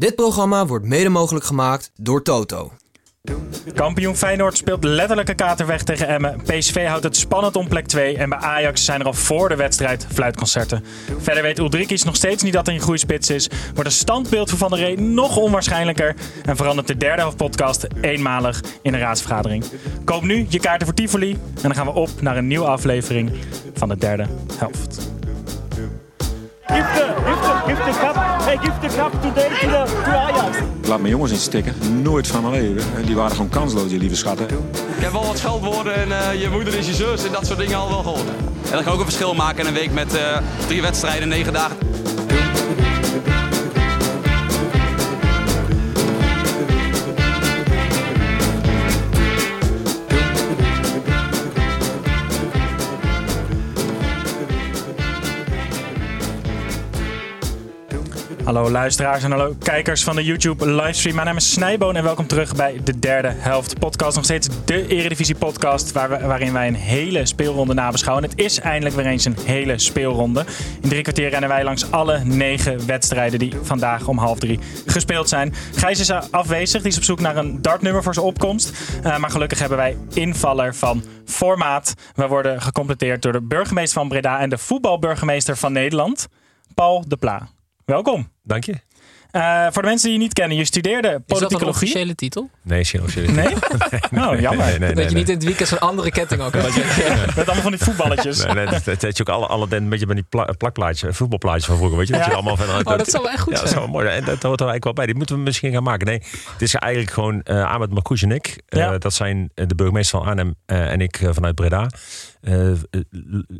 Dit programma wordt mede mogelijk gemaakt door Toto. Kampioen Feyenoord speelt letterlijke katerweg tegen Emmen. PSV houdt het spannend om plek 2. En bij Ajax zijn er al voor de wedstrijd fluitconcerten. Verder weet Ulrikis nog steeds niet dat hij een spits is. Wordt een standbeeld voor Van der Rey nog onwaarschijnlijker. En verandert de derde podcast eenmalig in een raadsvergadering. Koop nu je kaarten voor Tivoli. En dan gaan we op naar een nieuwe aflevering van de derde helft. Give the, give the, give the cup, hey, give the cup today to, the, to Ajax. Laat mijn jongens niet stikken. Nooit van mijn leven. Die waren gewoon kansloos, die lieve schatten. Ik heb wel wat scheldwoorden en eh, je moeder is je zus en dat soort dingen al wel gehoord. En dat kan ook een verschil maken in een week met eh, drie wedstrijden, negen dagen. Hallo luisteraars en hallo kijkers van de YouTube livestream. Mijn naam is Snijboon en welkom terug bij de derde helft podcast. Nog steeds de Eredivisie podcast waar we, waarin wij een hele speelronde nabeschouwen. Het is eindelijk weer eens een hele speelronde. In drie kwartier rennen wij langs alle negen wedstrijden die vandaag om half drie gespeeld zijn. Gijs is afwezig, die is op zoek naar een dartnummer voor zijn opkomst. Uh, maar gelukkig hebben wij invaller van formaat. We worden gecompleteerd door de burgemeester van Breda en de voetbalburgemeester van Nederland, Paul de Pla. Welkom. Dank je. Uh, voor de mensen die je niet kennen, je studeerde politicologie. Is dat een officiële titel? Nee, is geen officiële Nee? nee? Oh, jammer. Nee, nee, dat je niet in het weekend zo'n andere ketting ook hebt. Met allemaal van die voetballetjes. Nee, nee, dat, dat je ook alle, alle een beetje met die pla plakplaatjes, voetbalplaatjes van vroeger, weet je? Dat je allemaal van, oh, dat zou wel echt goed ja, zijn. Dat zou mooi En dat hoort er eigenlijk wel bij. Die moeten we misschien gaan maken. Nee, het is eigenlijk gewoon uh, Ahmed Marcouch en ik. Uh, ja. Dat zijn de burgemeester van Arnhem uh, en ik vanuit Breda. Uh,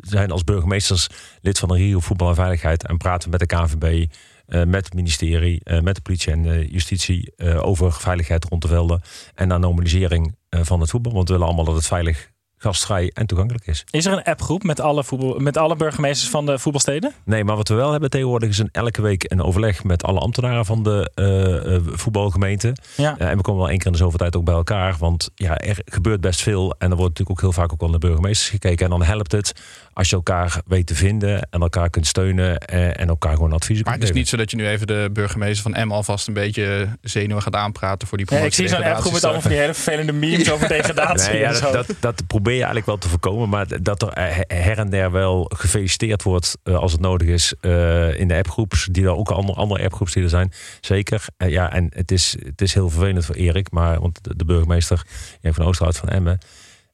zijn als burgemeesters lid van de Rio Voetbal en Veiligheid en praten met de KNVB, uh, met het ministerie, uh, met de politie en uh, justitie over veiligheid rond de velden en naar normalisering van het voetbal. Want we willen allemaal dat het veilig, gastvrij en toegankelijk is. Is er een appgroep met alle, voetbal, met alle burgemeesters van de voetbalsteden? Nee, maar wat we wel hebben tegenwoordig is een, elke week een overleg met alle ambtenaren van de uh, voetbalgemeente. Ja. Uh, en we komen wel één keer in de zoveel tijd ook bij elkaar. Want ja, er gebeurt best veel. En er wordt natuurlijk ook heel vaak ook wel naar de burgemeesters gekeken. En dan helpt het als je elkaar weet te vinden en elkaar kunt steunen en, en elkaar gewoon adviezen Maar het is niet zo dat je nu even de burgemeester van Emmen alvast een beetje zenuwen gaat aanpraten voor die ja, Ik zie zo'n appgroep met allemaal van die hele vervelende memes over degradatie. Nee, ja, en zo. dat, dat, dat probeer je eigenlijk wel te voorkomen. Maar dat er her en der wel gefeliciteerd wordt uh, als het nodig is uh, in de appgroeps. Die er ook andere, andere appgroeps die er zijn. Zeker. Ja, en het is, het is heel vervelend voor Erik. Maar, want de, burgemeester Erik van Oosterhout van Emmen.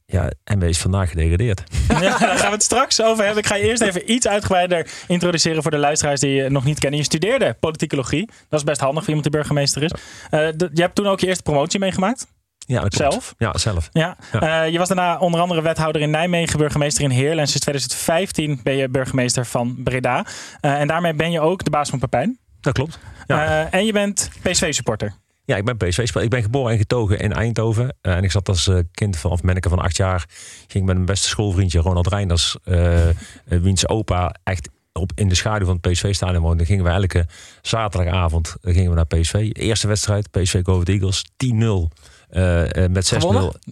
Ja, Emmen is vandaag gedegradeerd. Ja, daar gaan we het straks over hebben. Ik ga eerst even iets uitgebreider introduceren voor de luisteraars die je nog niet kennen. Je studeerde politicologie. Dat is best handig voor iemand die burgemeester is. Uh, je hebt toen ook je eerste promotie meegemaakt. Ja, zelf? Ja, zelf. Ja. ja. Uh, je was daarna onder andere wethouder in Nijmegen, burgemeester in Heerlen. En sinds 2015 ben je burgemeester van Breda. Uh, en daarmee ben je ook de baas van Pepijn. Dat klopt. Ja. en je bent PSV-supporter. Ja, ik ben PSV-speler. Ik ben geboren en getogen in Eindhoven. En ik zat als kind van, of manneke van acht jaar. Ging met mijn beste schoolvriendje Ronald Reinders. Wiens opa echt op, in de schaduw van het PSV-stadion woonde. Gingen we elke zaterdagavond gingen we naar PSV. Eerste wedstrijd, PSV Go Eagles, 10-0. Uh, met 6-0.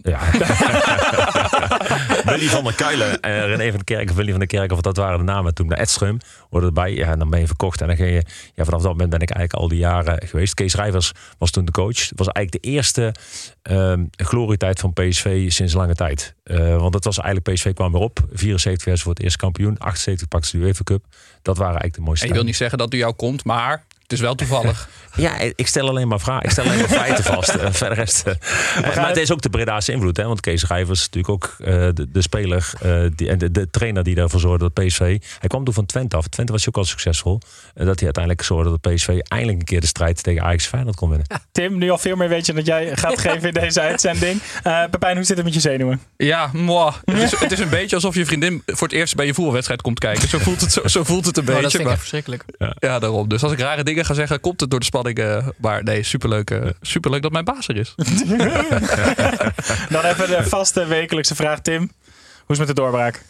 Ja. Willy van der Kuilen en René van der Kerk of Willy van der Kerk, of dat waren de namen toen. De Edström hoorde erbij. Ja, en dan ben je verkocht. En dan ging je, ja, vanaf dat moment ben ik eigenlijk al die jaren geweest. Kees Rijvers was toen de coach. Het was eigenlijk de eerste um, glorietijd van PSV sinds lange tijd. Uh, want dat was eigenlijk, PSV kwam weer op. 74 werd voor het eerste kampioen. 78 pakte ze de UEFA Cup. Dat waren eigenlijk de mooiste en je wil niet zeggen dat u jou komt, maar Het is wel toevallig. Ja, ik stel alleen maar vragen. Ik stel alleen maar feiten vast. Eh, verder rest. eh, maar het is ook de Breda's invloed. Hè? Want Kees Rijvers is natuurlijk ook eh, de, de speler eh, die, en de, de trainer die ervoor zorgde dat PSV. Hij kwam toen van Twente af. Twente was ook al succesvol. Dat hij uiteindelijk zorgde dat PSV eindelijk een keer de strijd tegen Ajax Feyenoord kon winnen. Tim, nu al veel meer weet je dat jij gaat geven in deze uitzending. Eh Pepijn, hoe zit het met je zenuwen? Ja, moi. Het, is, het is een beetje alsof je vriendin voor het eerst bij je voetbalwedstrijd komt kijken. Zo voelt het, zo, zo voelt het een Oh, dat beetje. vind ik maar- echt verschrikkelijk. ja, daarom. Dus als ik rare dingen ga zeggen, komt het door de spanning. eh, maar nee, superleuk, eh, superleuk dat mijn baas er is. Dan even de vaste wekelijkse vraag, Tim. Hoe is het met de doorbraak?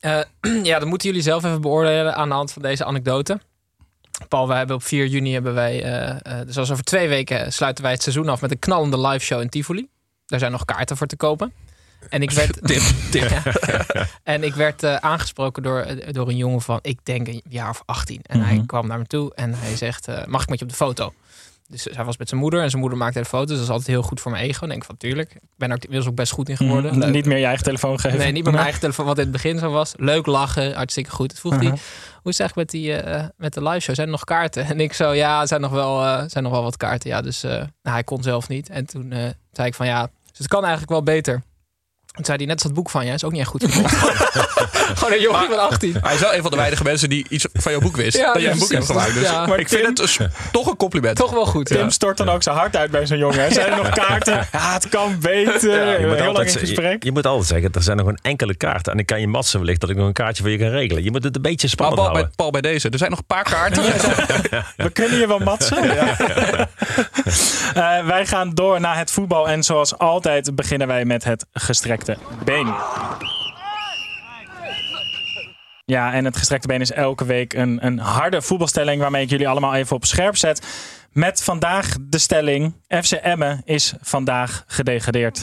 Eh, ja, dat moeten jullie zelf even beoordelen aan de hand van deze anekdote. Paul, wij hebben op 4 juni hebben wij, eh, eh, dus als over twee weken sluiten wij het seizoen af met een knallende live show in Tivoli. Daar zijn nog kaarten voor te kopen. En ik werd, Tip, tip. Ja. En ik werd eh, aangesproken door, eh, door een jongen van, ik denk een jaar of 18. En hij Mhm. kwam naar me toe en hij zegt, eh, mag ik met je op de foto? Dus hij was met zijn moeder en zijn moeder maakte de foto's. Dat is altijd heel goed voor mijn ego. Dan denk ik van, tuurlijk. Ik ben er inmiddels ook best goed in geworden. Mm, Leuk. niet meer je eigen telefoon geven. Nee, niet met mijn eigen telefoon, wat in het begin zo was. Leuk lachen, hartstikke goed. Het vroeg hij, hoe is het eigenlijk met, die, met de live show? Zijn er nog kaarten? En ik zo, ja, er zijn nog wel, zijn nog wel wat kaarten. Ja, dus nou, hij kon zelf niet. En toen zei ik van, ja, dus het kan eigenlijk wel beter. Toen zei hij, net als dat boek van je, is ook niet echt goed. Gewoon een jongen van 18. Hij is wel een van de weinige mensen die iets van jouw boek wist. Ja, dat jij een boek hebt gemaakt. Dus Ja. maar ik vind het dus toch een compliment. Toch wel goed. Tim ja. stort dan ook zijn hart uit bij zo'n jongen. hè. Zijn er nog kaarten? Ja, het kan beter. Je moet, Heel lang altijd, je, gesprek. je moet altijd zeggen, er zijn nog een enkele kaarten. En ik kan je matsen wellicht dat ik nog een kaartje voor je kan regelen. Je moet het een beetje Maar spannend Paul bij, houden. Paul, bij deze. Er zijn nog een paar kaarten. We kunnen je wel matsen. Eh, wij gaan door naar het voetbal. En zoals altijd beginnen wij met het gestrekte been. Ja, en het gestrekte been is elke week een, een harde voetbalstelling waarmee ik jullie allemaal even op scherp zet. Met vandaag de stelling: FC Emmen is vandaag gedegradeerd.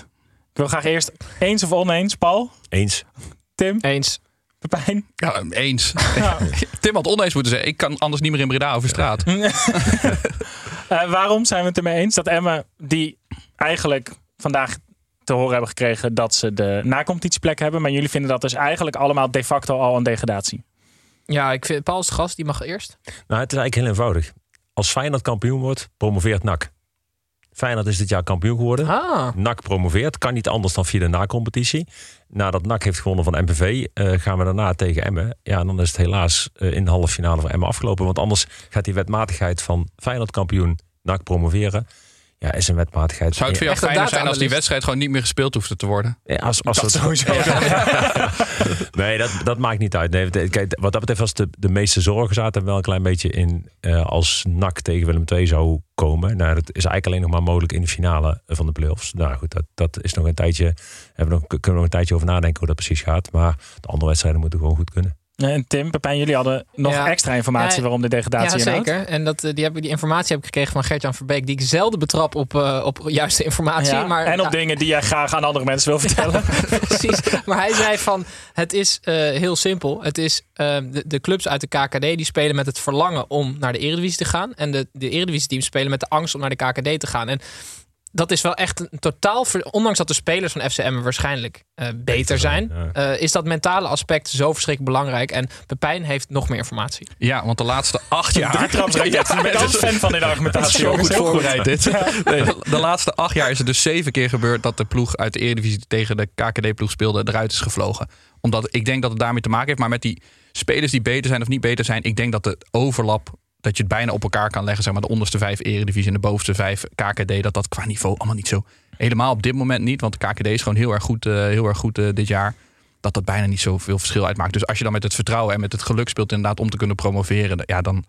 Ik wil graag eerst eens of oneens. Paul, Eens. Tim, Eens. Pepijn. Ja, eens. Ja. Tim had oneens moeten zeggen. Ik kan anders niet meer in Breda over straat. Eh, waarom zijn we het ermee eens dat Emmen, die eigenlijk vandaag te horen hebben gekregen dat ze de nacompetitieplek hebben, maar jullie vinden dat dus eigenlijk allemaal de facto al een degradatie? Ja, ik vind Paul is de gast, die mag eerst. Nou, het is eigenlijk heel eenvoudig. Als Feyenoord kampioen wordt, promoveert NAC. Feyenoord is dit jaar kampioen geworden. Ah, NAC promoveert. Kan niet anders dan via de na-competitie. Nadat NAC heeft gewonnen van MPV, eh, gaan we daarna tegen Emmen. Ja, en dan is het helaas eh, in de halve finale van Emmen afgelopen. Want anders gaat die wetmatigheid van Feyenoord kampioen, NAC promoveren. Ja, is een wetmatigheid. Zou het voor jou Echt fijner zijn als die wedstrijd gewoon niet meer gespeeld hoefde te worden? Ja, als, als Dat het- sowieso. Nee, dat, dat maakt niet uit. Nee, kijk, wat dat betreft was de, de meeste zorgen zaten er wel een klein beetje in eh, als NAC tegen Willem II zou komen. Nou, dat is eigenlijk alleen nog maar mogelijk in de finale van de playoffs. Nou goed, dat, dat is nog een tijdje, hebben we nog, kunnen we nog een tijdje over nadenken hoe dat precies gaat. Maar de andere wedstrijden moeten gewoon goed kunnen. En Tim, Pepijn, jullie hadden nog Ja. extra informatie Ja, waarom de degradatie ja, inhoudt. zeker. En dat, eh, die, heb, die informatie heb ik gekregen van Gert-Jan Verbeek, die ik zelden betrap op, eh, op juiste informatie. Ja, maar, en op ja, dingen die jij graag aan andere mensen wil vertellen. Precies. Maar hij zei van, het is eh, heel simpel. Het is eh, de, de clubs uit de KKD die spelen met het verlangen om naar de Eredivisie te gaan. En de, de Eredivisie teams spelen met de angst om naar de KKD te gaan. En dat is wel echt een totaal... ver- Ondanks dat de spelers van FCM waarschijnlijk eh, beter zijn... ja. eh, is dat mentale aspect zo verschrikkelijk belangrijk. En Pepijn heeft nog meer informatie. Ja, want de laatste acht jaar... Drie ben is- fan van Dat argumentatie. is zo goed voorbereid dit. Nee, de laatste acht jaar is het dus zeven keer gebeurd dat de ploeg uit de Eredivisie tegen de KKD-ploeg speelde eruit is gevlogen. Omdat ik denk dat het daarmee te maken heeft. Maar met die spelers die beter zijn of niet beter zijn, ik denk dat de overlap dat je het bijna op elkaar kan leggen. Zeg maar de onderste vijf Eredivisie en de bovenste vijf KKD. Dat dat qua niveau allemaal niet zo helemaal op dit moment niet. Want de KKD is gewoon heel erg goed, eh, heel erg goed eh, dit jaar. Dat dat bijna niet zoveel verschil uitmaakt. Dus als je dan met het vertrouwen en met het geluk speelt inderdaad om te kunnen promoveren. Ja, dan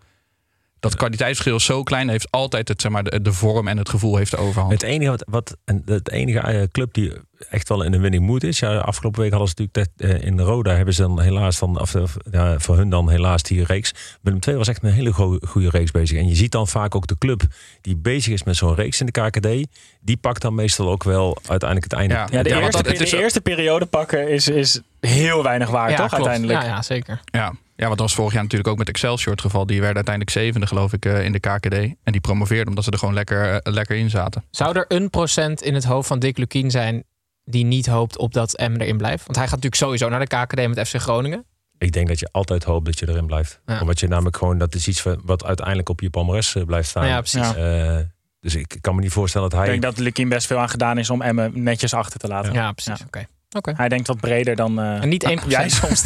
dat kwaliteitsverschil is zo klein. Heeft altijd het, zeg maar, de, de vorm en het gevoel heeft de overhand. Het enige, wat, wat, en het enige eh, club die echt wel in de winning moed is. Ja, afgelopen week hadden ze natuurlijk dat, eh, in Roda hebben ze dan helaas dan, of, ja, voor hun dan helaas die reeks. Willem II was echt een hele go- goede reeks bezig. En je ziet dan vaak ook de club die bezig is met zo'n reeks in de KKD. Die pakt dan meestal ook wel uiteindelijk het einde. Ja. Ja, de, Ja, eerste, dat- het is de eerste periode pakken is, is heel weinig waard, ja, toch? klopt. Uiteindelijk. Ja, ja, zeker. Ja. Ja, want dat was vorig jaar natuurlijk ook met Excelsior het geval. Die werden uiteindelijk zevende, geloof ik, eh, in de KKD. En die promoveerden omdat ze er gewoon lekker, eh, lekker in zaten. Zou er een procent in het hoofd van Dick Lukien zijn die niet hoopt op dat Emmen erin blijft? Want hij gaat natuurlijk sowieso naar de KKD met FC Groningen. Ik denk dat je altijd hoopt dat je erin blijft. Ja. Omdat je namelijk gewoon, dat is iets wat uiteindelijk op je palmares eh, blijft staan. Nou ja, precies. Ja. Eh, dus ik kan me niet voorstellen dat Ik hij... denk dat Lukien best veel aan gedaan is om Emmen netjes achter te laten. Ja, precies. Ja. Oké. Oké. Hij denkt wat breder dan... eh, En niet 1%. Jij soms.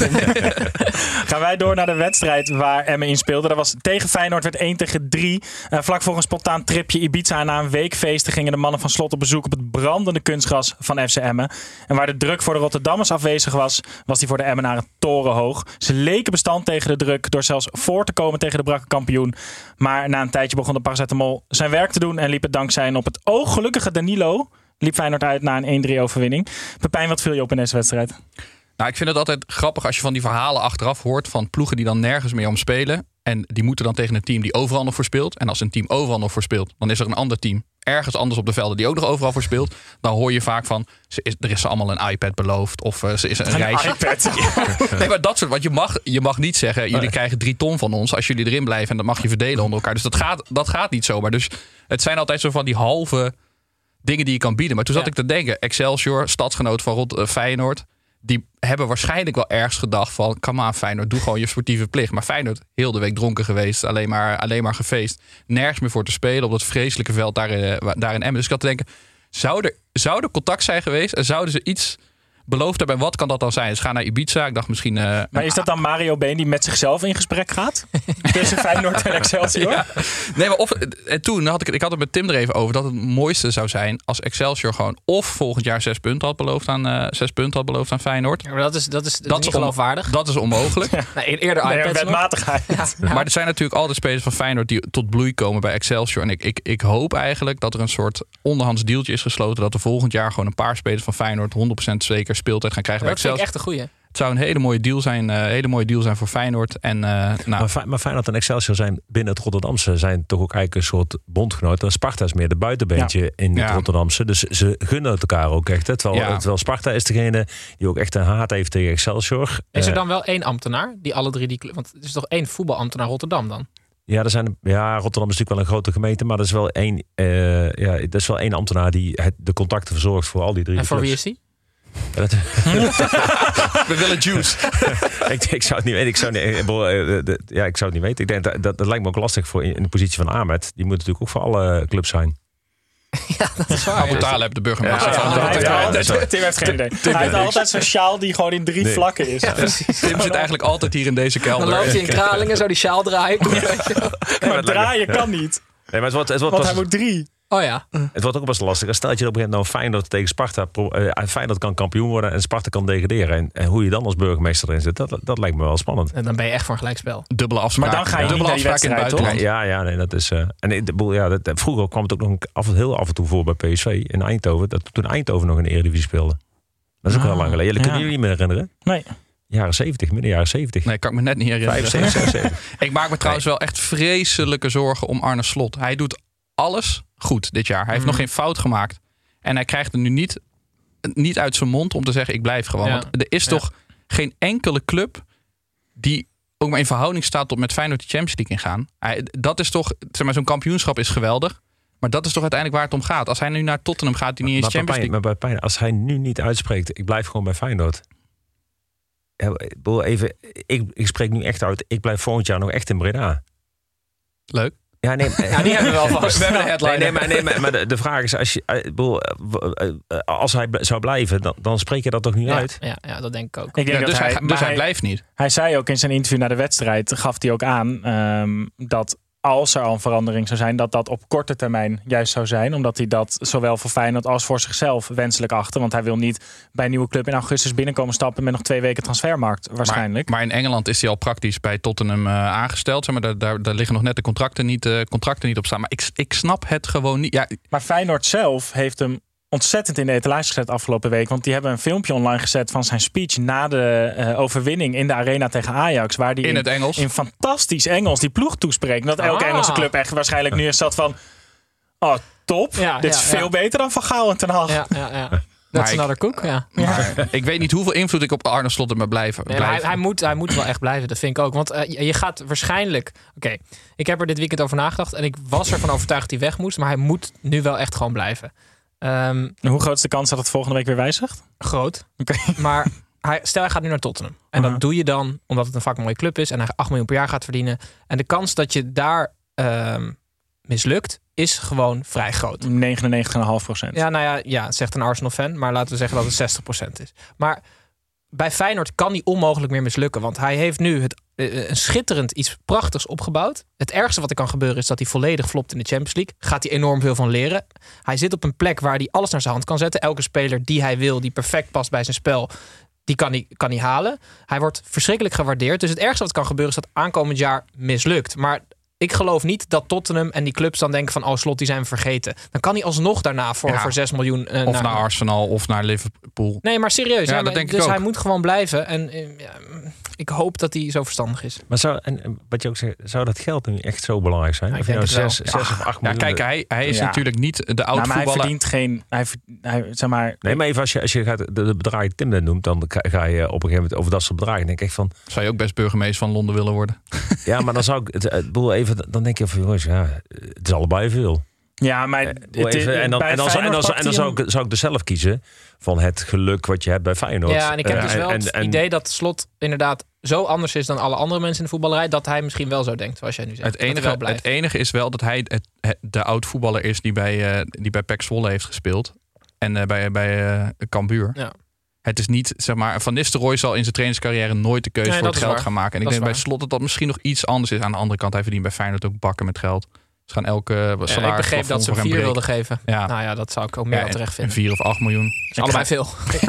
Gaan wij door naar de wedstrijd waar Emmen in speelde. Dat was tegen Feyenoord werd 1 tegen 3. Eh, vlak voor een spontaan tripje Ibiza na een weekfeesten gingen de mannen van Slot op bezoek op het brandende kunstgras van FC Emmen. En waar de druk voor de Rotterdammers afwezig was, was die voor de Emmenaren torenhoog. Ze leken bestand tegen de druk door zelfs voor te komen tegen de brakke kampioen. Maar na een tijdje begon de paracetamol zijn werk te doen en liep het dankzij een op het oog gelukkige Danilo... liep Feyenoord uit na een 1-3 overwinning. Pepijn, wat viel je op in deze wedstrijd? Nou, ik vind het altijd grappig als je van die verhalen achteraf hoort van ploegen die dan nergens meer om spelen. En die moeten dan tegen een team die overal nog voor speelt. En als een team overal nog voor speelt, dan is er een ander team ergens anders op de velden die ook nog overal voor speelt. Dan hoor je vaak van, ze is, er is ze allemaal een iPad beloofd. Of eh, ze is een, reisje. iPad. Nee, maar dat soort. Want je mag, je mag niet zeggen, jullie krijgen drie ton van ons als jullie erin blijven. En dat mag je verdelen onder elkaar. Dus dat gaat, dat gaat niet zomaar. Dus het zijn altijd zo van die halve dingen die je kan bieden. Maar toen zat Ja. ik te denken, Excelsior, stadsgenoot van Rot, eh, Feyenoord. Die hebben waarschijnlijk wel ergens gedacht van... Kom aan Feyenoord, doe gewoon je sportieve plicht. Maar Feyenoord, heel de week dronken geweest. Alleen maar, alleen maar gefeest. Nergens meer voor te spelen op dat vreselijke veld daar, wa- daar in Emmen. Dus ik had te denken, zou er, zou er contact zijn geweest? En zouden ze iets beloofd hebben? En wat kan dat dan zijn? Ze gaan naar Ibiza. Ik dacht misschien... eh, Maar is dat dan Mario Been die met zichzelf in gesprek gaat? Tussen Feyenoord en Excelsior? Ja. Nee, maar of, en toen had ik, het- ik had het met Tim er even over dat het mooiste zou zijn als Excelsior gewoon of volgend jaar zes punten had beloofd aan, eh, zes punten had beloofd aan Feyenoord. Ja, maar dat is, dat is, dat is Dat niet is on- geloofwaardig. Dat is onmogelijk. Nee, eerder Nee, wetmatigheid. Ja. Maar er zijn natuurlijk altijd spelers van Feyenoord die tot bloei komen bij Excelsior. En ik, ik, ik hoop eigenlijk dat er een soort onderhands dealtje is gesloten. Dat er volgend jaar gewoon een paar spelers van Feyenoord 100% zeker speeltijd gaan krijgen dat vind ik Excelsior. echt een goeie. Het zou een hele mooie deal zijn, eh, hele mooie deal zijn voor Feyenoord. En eh, nou, Maar, Fe- maar Feyenoord en Excelsior zijn binnen het Rotterdamse zijn toch ook eigenlijk een soort bondgenoot. En Sparta is meer de buitenbeentje in het Ja. Rotterdamse. Dus ze gunnen het elkaar ook echt. hè. Terwijl, Ja. terwijl Sparta is degene die ook echt een haat heeft tegen Excelsior. Is er Eh, dan wel één ambtenaar die alle drie die... Want het is toch één voetbalambtenaar Rotterdam dan? Ja, er zijn, ja, Rotterdam is natuurlijk wel een grote gemeente, maar er is wel één, eh, ja, er is wel één ambtenaar die het, de contacten verzorgt voor al die drie. En voor wie is die? Ja, we willen juice. ik, ik zou het niet weten. Ik zou, niet, eh, ja, ik zou het niet weten. Ik denk dat, dat, dat lijkt me ook lastig voor in, in de positie van Ahmed. Die moet natuurlijk ook voor alle clubs zijn. Dat is waar. Abu ja. Talib, de burgemeester Ja, van altijd-. Tim heeft geen idee. Hij heeft altijd zo'n sjaal die gewoon in drie Nee. vlakken is. Tim zit eigenlijk altijd hier in deze Dan loopt kelder. hij in Kralingen, zo die sjaal draaien. Maar draaien kan niet. Nee, maar het wordt, het wordt, Want pas- hij moet drie. Oh ja. het wordt ook best lastig. Stel dat je op een gegeven moment nou Feyenoord tegen Sparta... eh, Feyenoord kan kampioen worden en Sparta kan degraderen. En, en hoe je dan als burgemeester erin zit, dat, dat lijkt me wel spannend. En dan ben je echt voor een gelijkspel. Dubbele afspraak. Maar dan ga je dubbele afspraak in het buitenland. Ja, ja, nee, dat is. eh, en ik- boel, ja, dat, vroeger kwam het ook nog een, af, heel af en toe voor bij PSV in Eindhoven. Dat, toen Eindhoven nog in de Eredivisie speelde. Dat is ook Ah, heel lang geleden. Jullie ja. kunnen jullie niet meer herinneren? Nee. Jaren 70, midden jaren 70. Nee, kan ik me net niet herinneren. 75, 76. Ik maak me trouwens wel echt vreselijke zorgen om Arne Slot. Hij doet alles goed dit jaar. Hij heeft nog geen fout gemaakt. En hij krijgt het nu niet, niet uit zijn mond om te zeggen: ik blijf gewoon. Ja. Want er is Ja. toch geen enkele club die ook maar in verhouding staat tot met Feyenoord de Champions League ingaan. Hij, dat is toch, zeg maar, zo'n kampioenschap is geweldig. Maar dat is toch uiteindelijk waar het om gaat. Als hij nu naar Tottenham gaat, die niet eens Champions League. maar bij Pijn, als hij nu niet uitspreekt, ik blijf gewoon bij Feyenoord. Even, ik, ik spreek nu echt uit, ik blijf volgend jaar nog echt in Breda. Leuk. Ja, nee, Ja, die hebben we wel vast. We hebben de headline. Nee, nee, maar, nee, maar, maar de, de vraag is, als, je, eh, ik bedoel, eh, eh, als hij zou blijven, dan, dan spreek je dat toch niet Ja, uit? ja, ja, dat denk ik ook. Ik denk Ja, dat dus hij, dus hij blijft niet. Hij zei ook in zijn interview na de wedstrijd, gaf hij ook aan ehm, dat als er al een verandering zou zijn, dat dat op korte termijn juist zou zijn. Omdat hij dat zowel voor Feyenoord als voor zichzelf wenselijk achter. Want hij wil niet bij een nieuwe club in augustus binnenkomen stappen met nog twee weken transfermarkt waarschijnlijk. Maar, maar in Engeland is hij al praktisch bij Tottenham eh, aangesteld. Zeg maar, daar, daar, daar liggen nog net de contracten niet, eh, contracten niet op staan. Maar ik, ik snap het gewoon niet. Ja, Maar Feyenoord zelf heeft hem ontzettend in de etalage gezet afgelopen week. Want die hebben een filmpje online gezet van zijn speech na de eh, overwinning in de arena tegen Ajax. Waar die in het Engels. in fantastisch Engels die ploeg toespreekt. Dat elke Ah. Engelse club echt waarschijnlijk nu is dat van... Oh, top. Ja, Dit ja, is veel ja. beter dan Van Gaal en Ten Hag. Ja, ja, ja. That's ik- another cook, ja. Maar ik weet niet hoeveel invloed ik op Arne Slot me blijven. Nee, maar hij, moet, hij moet wel echt blijven, dat vind ik ook. Want eh, je- je gaat waarschijnlijk... Oké, ik heb er dit weekend over nagedacht... en ik was ervan overtuigd dat hij weg moest... maar hij moet nu wel echt gewoon blijven. Ehm, Hoe groot is de kans dat het volgende week weer wijzigt? groot. Oké. Maar hij, stel hij gaat nu naar Tottenham. En dat doe je dan omdat het een vaak mooie club is en hij 8 miljoen per jaar gaat verdienen. En de kans dat je daar ehm, mislukt, is gewoon vrij groot. 99,5 procent. Ja, nou ja, ja, zegt een Arsenal-fan, maar laten we zeggen dat het 60% is. Maar bij Feyenoord kan hij onmogelijk meer mislukken, want hij heeft nu het, een schitterend iets prachtigs opgebouwd. Het ergste wat er kan gebeuren is dat hij volledig flopt in de Champions League. Gaat hij enorm veel van leren. Hij zit op een plek waar hij alles naar zijn hand kan zetten. Elke speler die hij wil, die perfect past bij zijn spel, die kan hij, kan hij halen. Hij wordt verschrikkelijk gewaardeerd. Dus het ergste wat kan gebeuren is dat aankomend jaar mislukt. Maar ik geloof niet dat Tottenham en die clubs dan denken van... oh, Slot, die zijn we vergeten. Dan kan hij alsnog daarna voor, Ja. voor 6 miljoen... eh, Of naar Arsenal of naar Liverpool. Nee, maar serieus. Ja, Ja, dat maar- denk ik dus ook. hij moet gewoon blijven. En eh, ja, ik hoop dat hij zo verstandig is. Maar zou, en, wat je ook zegt, zou dat geld nu echt zo belangrijk zijn? Ja, ik of nou denk wel. zes, zes of acht Ja, miljoen... kijk, hij, hij is Ja. natuurlijk niet de Nou, oud maar hij voetballer. verdient geen... Hij, hij, zeg maar, Nee, maar even als je, als je gaat, de, de bedragen Tim net noemt, dan ga, je op een gegeven moment over dat soort bedragen. denk ik van, Zou je ook best burgemeester van Londen willen worden? ja, maar dan zou ik, het, het bedoel even, dan denk je van, jongens, ja, het is allebei veel. ja, maar... Eh, het even, en dan, en dan, zou- en dan, Feyenoord zou- en dan zou, ik, zou ik dus zelf kiezen van het geluk wat je hebt bij Feyenoord. Ja, en ik heb Eh, dus wel en- het en- idee dat Slot inderdaad zo anders is dan alle andere mensen in de voetballerij... dat hij misschien wel zo denkt, zoals jij nu zegt. Het enige, het enige is wel dat hij het, het- de oud voetballer is die bij, eh die bij PEC Zwolle heeft gespeeld. En eh, bij, bij Cambuur. Ja. Het is niet, zeg maar, Van Nistelrooy zal in zijn trainingscarrière nooit de keuze Nee, voor het geld waar. gaan maken. En ik Dat denk bij. Slot dat dat misschien nog iets anders is. Aan de andere kant, hij verdient bij Feyenoord ook bakken met geld. Ze gaan elke Ja, salaris ik begreep dat ze vier wilden geven. Ja. Nou ja, dat zou ik ook meer dan terecht en vinden. vier of acht miljoen. is allebei veel. ik,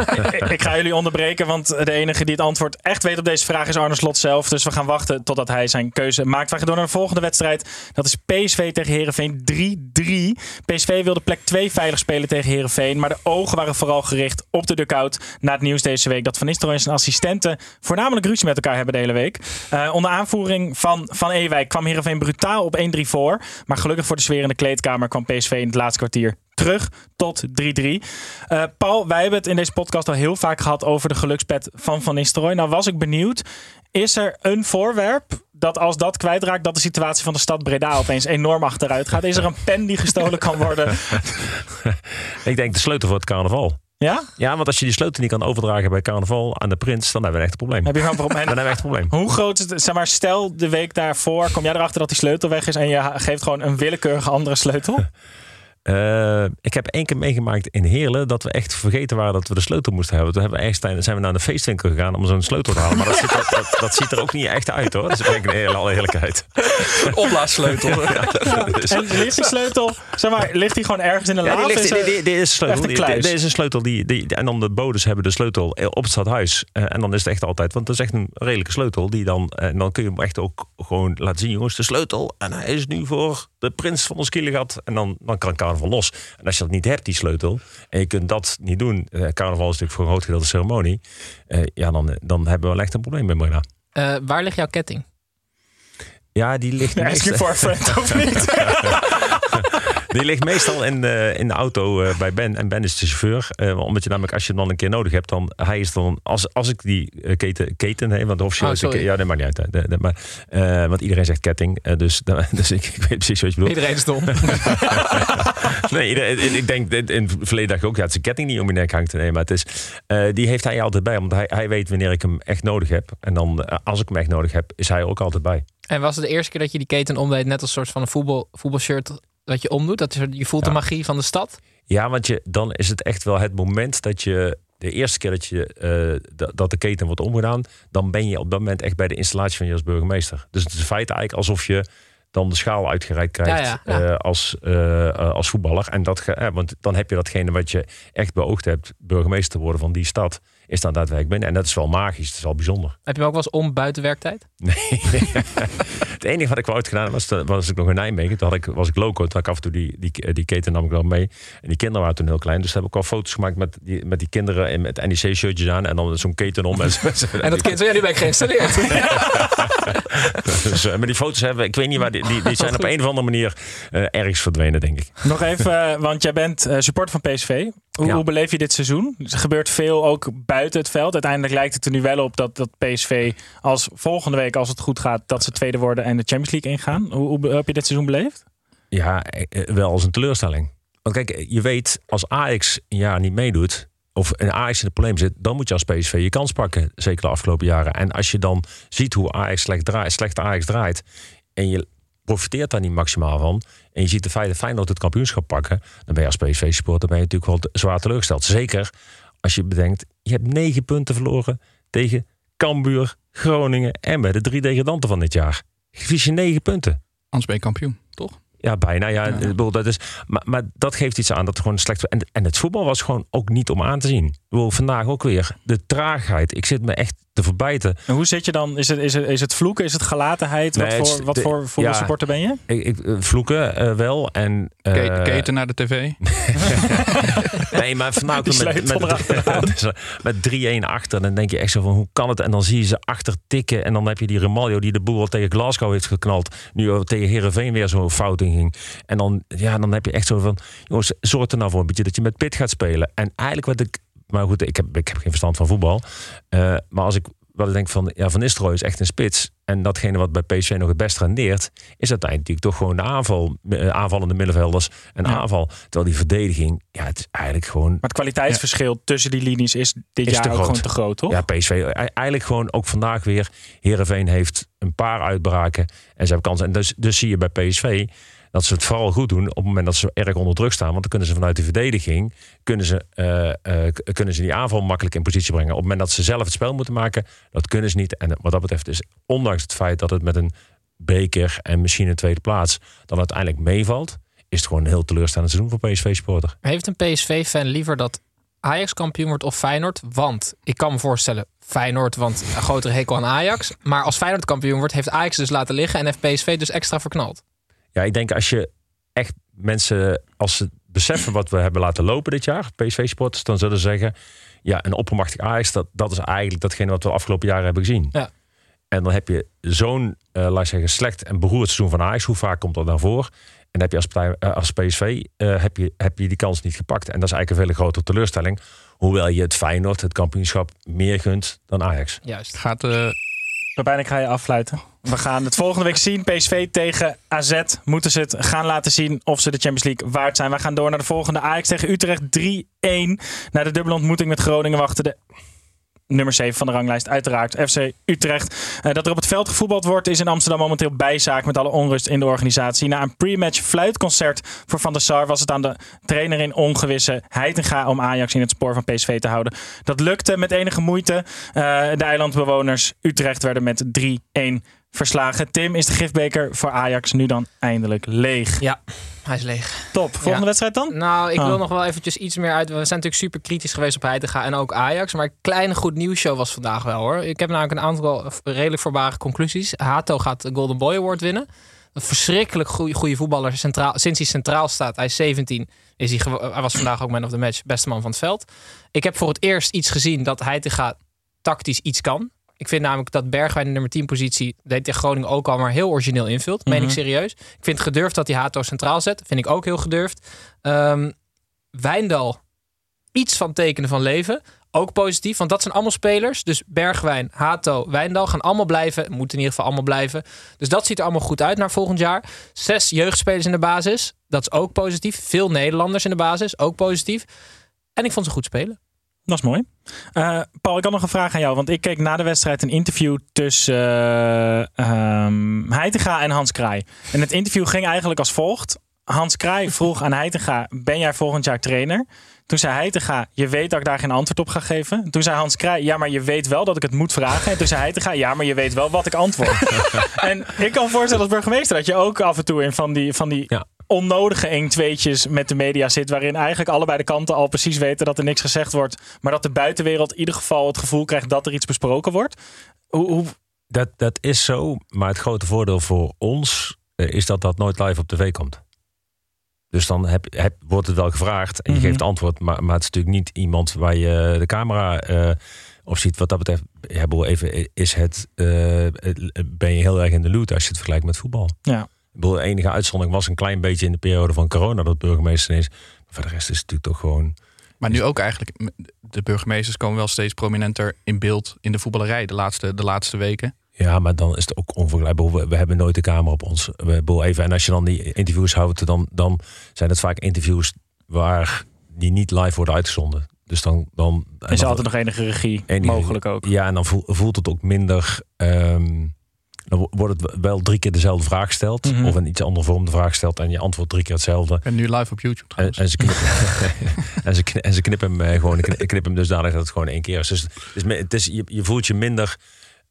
ik ga jullie onderbreken, want de enige die het antwoord echt weet op deze vraag is Arne Slot zelf. Dus we gaan wachten totdat hij zijn keuze maakt. We gaan door naar de volgende wedstrijd. Dat is PSV tegen Herenveen 3-3. PSV wilde plek 2 veilig spelen tegen Herenveen, maar de ogen waren vooral gericht op de dugout. Na het nieuws deze week dat Van Nistelrooy en zijn assistenten voornamelijk ruzie met elkaar hebben de hele week. Eh, onder aanvoering van Van Ewijk kwam Herenveen brutaal op 1-3 voor. Maar gelukkig voor de sfeer in de kleedkamer kwam PSV in het laatste kwartier terug tot 3-3. Eh, Paul, wij hebben het in deze podcast al heel vaak gehad over de gelukspet van Van Nistelrooy. Nou was ik benieuwd, is er een voorwerp dat als dat kwijtraakt, dat de situatie van de stad Breda opeens enorm achteruit gaat? Is er een pen die gestolen kan worden? Ik denk de sleutel voor het carnaval. Ja? Ja, want als je die sleutel niet kan overdragen bij carnaval aan de prins, dan hebben we echt een probleem. Heb je gewoon een probleem? Dan hebben we echt een probleem. Hoe groot is het? Zeg maar, stel de week daarvoor kom jij erachter dat die sleutel weg is en je geeft gewoon een willekeurige andere sleutel? Eh, ik heb één keer meegemaakt in Heerlen dat we echt vergeten waren dat we de sleutel moesten hebben. Toen hebben we ergens zijn we naar de feestwinkel gegaan om zo'n sleutel te halen. Maar dat, ziet er, dat, dat ziet er ook niet echt uit hoor. Dat is denk in hele alle eerlijkheid. Een opblaassleutel. Dus- En ligt die sleutel, zeg maar, ligt die gewoon ergens in een Ja, laaf? ligt, Is die, is een sleutel. een? Dit is een sleutel die, die, en dan de bodes hebben de sleutel op het stadhuis. Eh, en dan is het echt altijd, want dat is echt een redelijke sleutel. Die dan, en dan kun je hem echt ook gewoon laten zien, jongens, de sleutel. En hij is nu voor de prins van ons Kielegat. En dan, dan kan carnaval los. En als je dat niet hebt, die sleutel, en je kunt dat niet doen. eh, carnaval is natuurlijk voor een groot gedeelte ceremonie. eh, ja, dan, dan hebben we wel echt een probleem met Breda. Eh, waar ligt jouw ketting? Ja, die ligt Ja, is die meestal- voor een friend of niet? Die ligt meestal in de, in de auto eh, bij Ben. En Ben is de chauffeur. Eh, omdat je namelijk, als je hem dan een keer nodig hebt, dan hij is dan. Als, als ik die eh, keten, keten heb, want officieel Oh, is de sorry. ke- Ja, dat maakt niet uit. hè. De- de- maar, want iedereen zegt ketting. dus, dus ik, ik weet precies wat je bedoelt. Iedereen is dom. Nee, iedereen- ik denk in het verleden dacht ik ook, ja, het is een ketting die om je nek hangt. Nee, maar het is, die heeft hij altijd bij, want hij, hij weet wanneer ik hem echt nodig heb. En dan, als ik hem echt nodig heb, is hij ook altijd bij. en was het de eerste keer dat je die keten omdeed... net als een soort van een voetbal, voetbalshirt dat je omdoet? Dat je voelt de magie van de stad? Ja, want je, dan is het echt wel het moment dat je. De eerste keer dat, je, eh, dat- de keten wordt omgedaan, dan ben je op dat moment echt bij de installatie van je als burgemeester. Dus het is in feite eigenlijk alsof je dan de schaal uitgereikt krijgt Ja, ja, ja. eh, als, eh, als voetballer. En dat, want dan heb je datgene wat je echt beoogd hebt, burgemeester te worden van die stad, is dan daadwerkelijk binnen. En dat is wel magisch, het is wel bijzonder. Heb je hem ook wel eens om buiten werktijd? Nee. het enige wat ik wel uitgedaan heb, was, dat- was ik nog in Nijmegen. Toen had ik, was ik loco. Toen had ik af en toe die, die, die keten nam ik wel mee. En die kinderen waren toen heel klein. Dus heb ik al foto's gemaakt met die, met die kinderen in met NEC-shirtjes aan. En dan zo'n keten om. En, zo- En dat kind zo, ja, nu ben ik geïnstalleerd. dus, eh, maar die foto's hebben, ik weet niet waar, die, die, die zijn op een of andere manier eh, ergens verdwenen, denk ik. Nog even, eh, want jij bent eh, supporter van PSV. Hoe, Ja. hoe beleef je dit seizoen? Er gebeurt veel ook buiten het veld. Uiteindelijk lijkt het er nu wel op dat, dat PSV als volgende week, als het goed gaat, dat ze tweede worden en de Champions League ingaan. Hoe, hoe heb je dit seizoen beleefd? Ja, eh, eh, wel als een teleurstelling. Want kijk, je weet, als Ajax een jaar niet meedoet, of een Ajax in het probleem zit, dan moet je als PSV je kans pakken. Zeker de afgelopen jaren. En als je dan ziet hoe Ajax slecht, draait, slecht Ajax draait. en je profiteert daar niet maximaal van. en je ziet de feit Feyenoord het kampioenschap pakken. dan ben je als PSV-supporter ben je natuurlijk wel zwaar teleurgesteld. Zeker als je bedenkt, je hebt negen punten verloren tegen Cambuur, Groningen en bij de drie degradanten van dit jaar. Verlies je negen punten. Anders ben je kampioen, toch? Ja, bijna. Ja, dat is, maar, maar dat geeft iets aan dat het gewoon slecht en, en het voetbal was gewoon ook niet om aan te zien. Bedoel, vandaag ook weer. De traagheid. Ik zit me echt te verbijten. En hoe zit je dan? Is het, is het, is het vloeken? Is het gelatenheid? Nee, wat voor, wat de- voor voetbalsupporter ben je? Ik, ik, eh, vloeken eh, wel. En, eh, Ke- Keten naar de tv. Nee, maar Die met, met, met 3-1 achter. Dan denk je echt zo van, hoe kan het? En dan zie je ze achter tikken. En dan heb je die Remaljo die de boel al tegen Glasgow heeft geknald. Nu tegen Herenveen weer zo'n fout in ging. En dan, ja, dan heb je echt zo van, jongens, zorg er nou voor een beetje dat je met Pit gaat spelen. En eigenlijk wat ik, maar goed, ik heb, ik heb geen verstand van voetbal. Eh, maar als ik ik denk van, ja, Van Nistelrooy is echt een spits. En datgene wat bij PSV nog het best rendeert, is uiteindelijk toch gewoon de aanval, eh, aanvallende middenvelders en Ja. aanval. Terwijl die verdediging, ja, het is eigenlijk gewoon Maar het kwaliteitsverschil tussen die linies is dit Is jaar ook groot. gewoon te groot, toch? Ja, PSV. E- Eigenlijk gewoon ook vandaag weer. Herenveen heeft een paar uitbraken. En ze hebben kansen. En dus, dus zie je bij PSV dat ze het vooral goed doen op het moment dat ze erg onder druk staan. Want dan kunnen ze vanuit de verdediging kunnen ze, eh, eh, kunnen ze die aanval makkelijk in positie brengen. Op het moment dat ze zelf het spel moeten maken, dat kunnen ze niet. En wat dat betreft is, ondanks het feit dat het met een beker en misschien een tweede plaats dan uiteindelijk meevalt, is het gewoon een heel teleurstellend seizoen voor PSV-supporter. Heeft een PSV-fan liever dat Ajax kampioen wordt of Feyenoord? Want ik kan me voorstellen, Feyenoord, want een grotere hekel aan Ajax. Maar als Feyenoord kampioen wordt, heeft Ajax dus laten liggen en heeft PSV dus extra verknald. Ja, ik denk als je echt mensen, als ze beseffen wat we hebben laten lopen dit jaar, PSV-sporters, dan zullen ze zeggen, ja, een oppermachtig Ajax, dat, dat is eigenlijk datgene wat we de afgelopen jaren hebben gezien. Ja. En dan heb je zo'n, eh, laat ik zeggen, slecht en beroerd seizoen van Ajax. Hoe vaak komt dat dan voor? En dan heb je als, partij, eh, als PSV eh, heb je, heb je die kans niet gepakt. En dat is eigenlijk een veel grotere teleurstelling. Hoewel je het Feyenoord, het kampioenschap, meer gunt dan Ajax. Juist. Gaat eh Pepijn, ik ga je affluiten. We gaan het volgende week zien. PSV tegen AZ. Moeten ze het gaan laten zien of ze de Champions League waard zijn. We gaan door naar de volgende. Ajax tegen Utrecht 3-1. Na de dubbele ontmoeting met Groningen wachten de nummer 7 van de ranglijst. Uiteraard FC Utrecht. Eh, dat er op het veld gevoetbald wordt is in Amsterdam momenteel bijzaak met alle onrust in de organisatie. Na een pre-match fluitconcert voor Van der Sar was het aan de trainer in ongewisse Heitinga om Ajax in het spoor van PSV te houden. Dat lukte met enige moeite. Eh, de eilandbewoners Utrecht werden met 3-1 verslagen. Tim, is de gifbeker voor Ajax nu dan eindelijk leeg? Ja, hij is leeg. Top. Volgende Ja. wedstrijd dan? Nou, ik Oh. wil nog wel eventjes iets meer uit. We zijn natuurlijk super kritisch geweest op Heitinga en ook Ajax. Maar een kleine goed nieuwsshow was vandaag wel hoor. Ik heb namelijk een aantal redelijk voorbare conclusies. Hato gaat de Golden Boy Award winnen. Een verschrikkelijk goede, goede voetballer. Centraal, sinds hij centraal staat, hij is 17, is hij, hij was vandaag ook man of the match, beste man van het veld. Ik heb voor het eerst iets gezien dat Heitinga tactisch iets kan. Ik vind namelijk dat Bergwijn de nummer 10 positie, deed tegen Groningen ook al, maar heel origineel invult. Meen ik Mhm. serieus. Ik vind het gedurfd dat hij Hato centraal zet. Vind ik ook heel gedurfd. Ehm Wijndal, iets van tekenen van leven. Ook positief, want dat zijn allemaal spelers. Dus Bergwijn, Hato, Wijndal gaan allemaal blijven. Moeten in ieder geval allemaal blijven. Dus dat ziet er allemaal goed uit naar volgend jaar. Zes jeugdspelers in de basis. Dat is ook positief. Veel Nederlanders in de basis. Ook positief. En ik vond ze goed spelen. Dat is mooi. Eh, Paul, ik had nog een vraag aan jou. Want ik keek na de wedstrijd een interview tussen Heitinga en Hans Kraai. En het interview ging eigenlijk als volgt. Hans Kraai vroeg aan Heitinga, ben jij volgend jaar trainer? Toen zei Heitinga, je weet dat ik daar geen antwoord op ga geven. Toen zei Hans Kraai, ja, maar je weet wel dat ik het moet vragen. En toen zei Heitinga, ja, maar je weet wel wat ik antwoord. en ik kan voorstellen als burgemeester dat je ook af en toe in van die, van die Ja. Onnodige 1-2'tjes met de media zit. Waarin eigenlijk allebei de kanten al precies weten dat er niks gezegd wordt. Maar dat de buitenwereld in ieder geval het gevoel krijgt dat er iets besproken wordt. Hoe, hoe, Dat, dat is zo, maar het grote voordeel voor ons eh, is dat dat nooit live op tv komt. Dus dan heb, heb, wordt het wel gevraagd en je Mhm. geeft antwoord, maar, maar het is natuurlijk niet iemand waar je de camera eh op ziet. Wat dat betreft, ja, bedoel, even, is het, eh, het- ben je heel erg in de loot als je het vergelijkt met voetbal. ja. Ik bedoel, de enige uitzondering was een klein beetje in de periode van corona dat burgemeester is. Maar voor de rest is het natuurlijk toch gewoon. Maar nu ook eigenlijk, de burgemeesters komen wel steeds prominenter in beeld in de voetballerij de laatste, de laatste weken. Ja, maar dan is het ook onvergelijkbaar. We, we hebben nooit de camera op ons. We hebben even, en als je dan die interviews houdt, dan, dan zijn het vaak interviews waar die niet live worden uitgezonden. Dus dan, dan en Is dan- altijd nog enige regie enige- mogelijk ook. Ja, en dan voel- voelt het ook minder. ehm, dan wo- wordt het wel drie keer dezelfde vraag gesteld. Mhm. Of in iets andere vorm de vraag gesteld. En je antwoordt drie keer hetzelfde. En nu live op YouTube En, trouwens. en, ze knippen, en, ze, kn- en ze knippen hem eh, gewoon. kn- Knippen hem dusdanig dat het gewoon één keer is. Dus het is, me- het is, je, je voelt je minder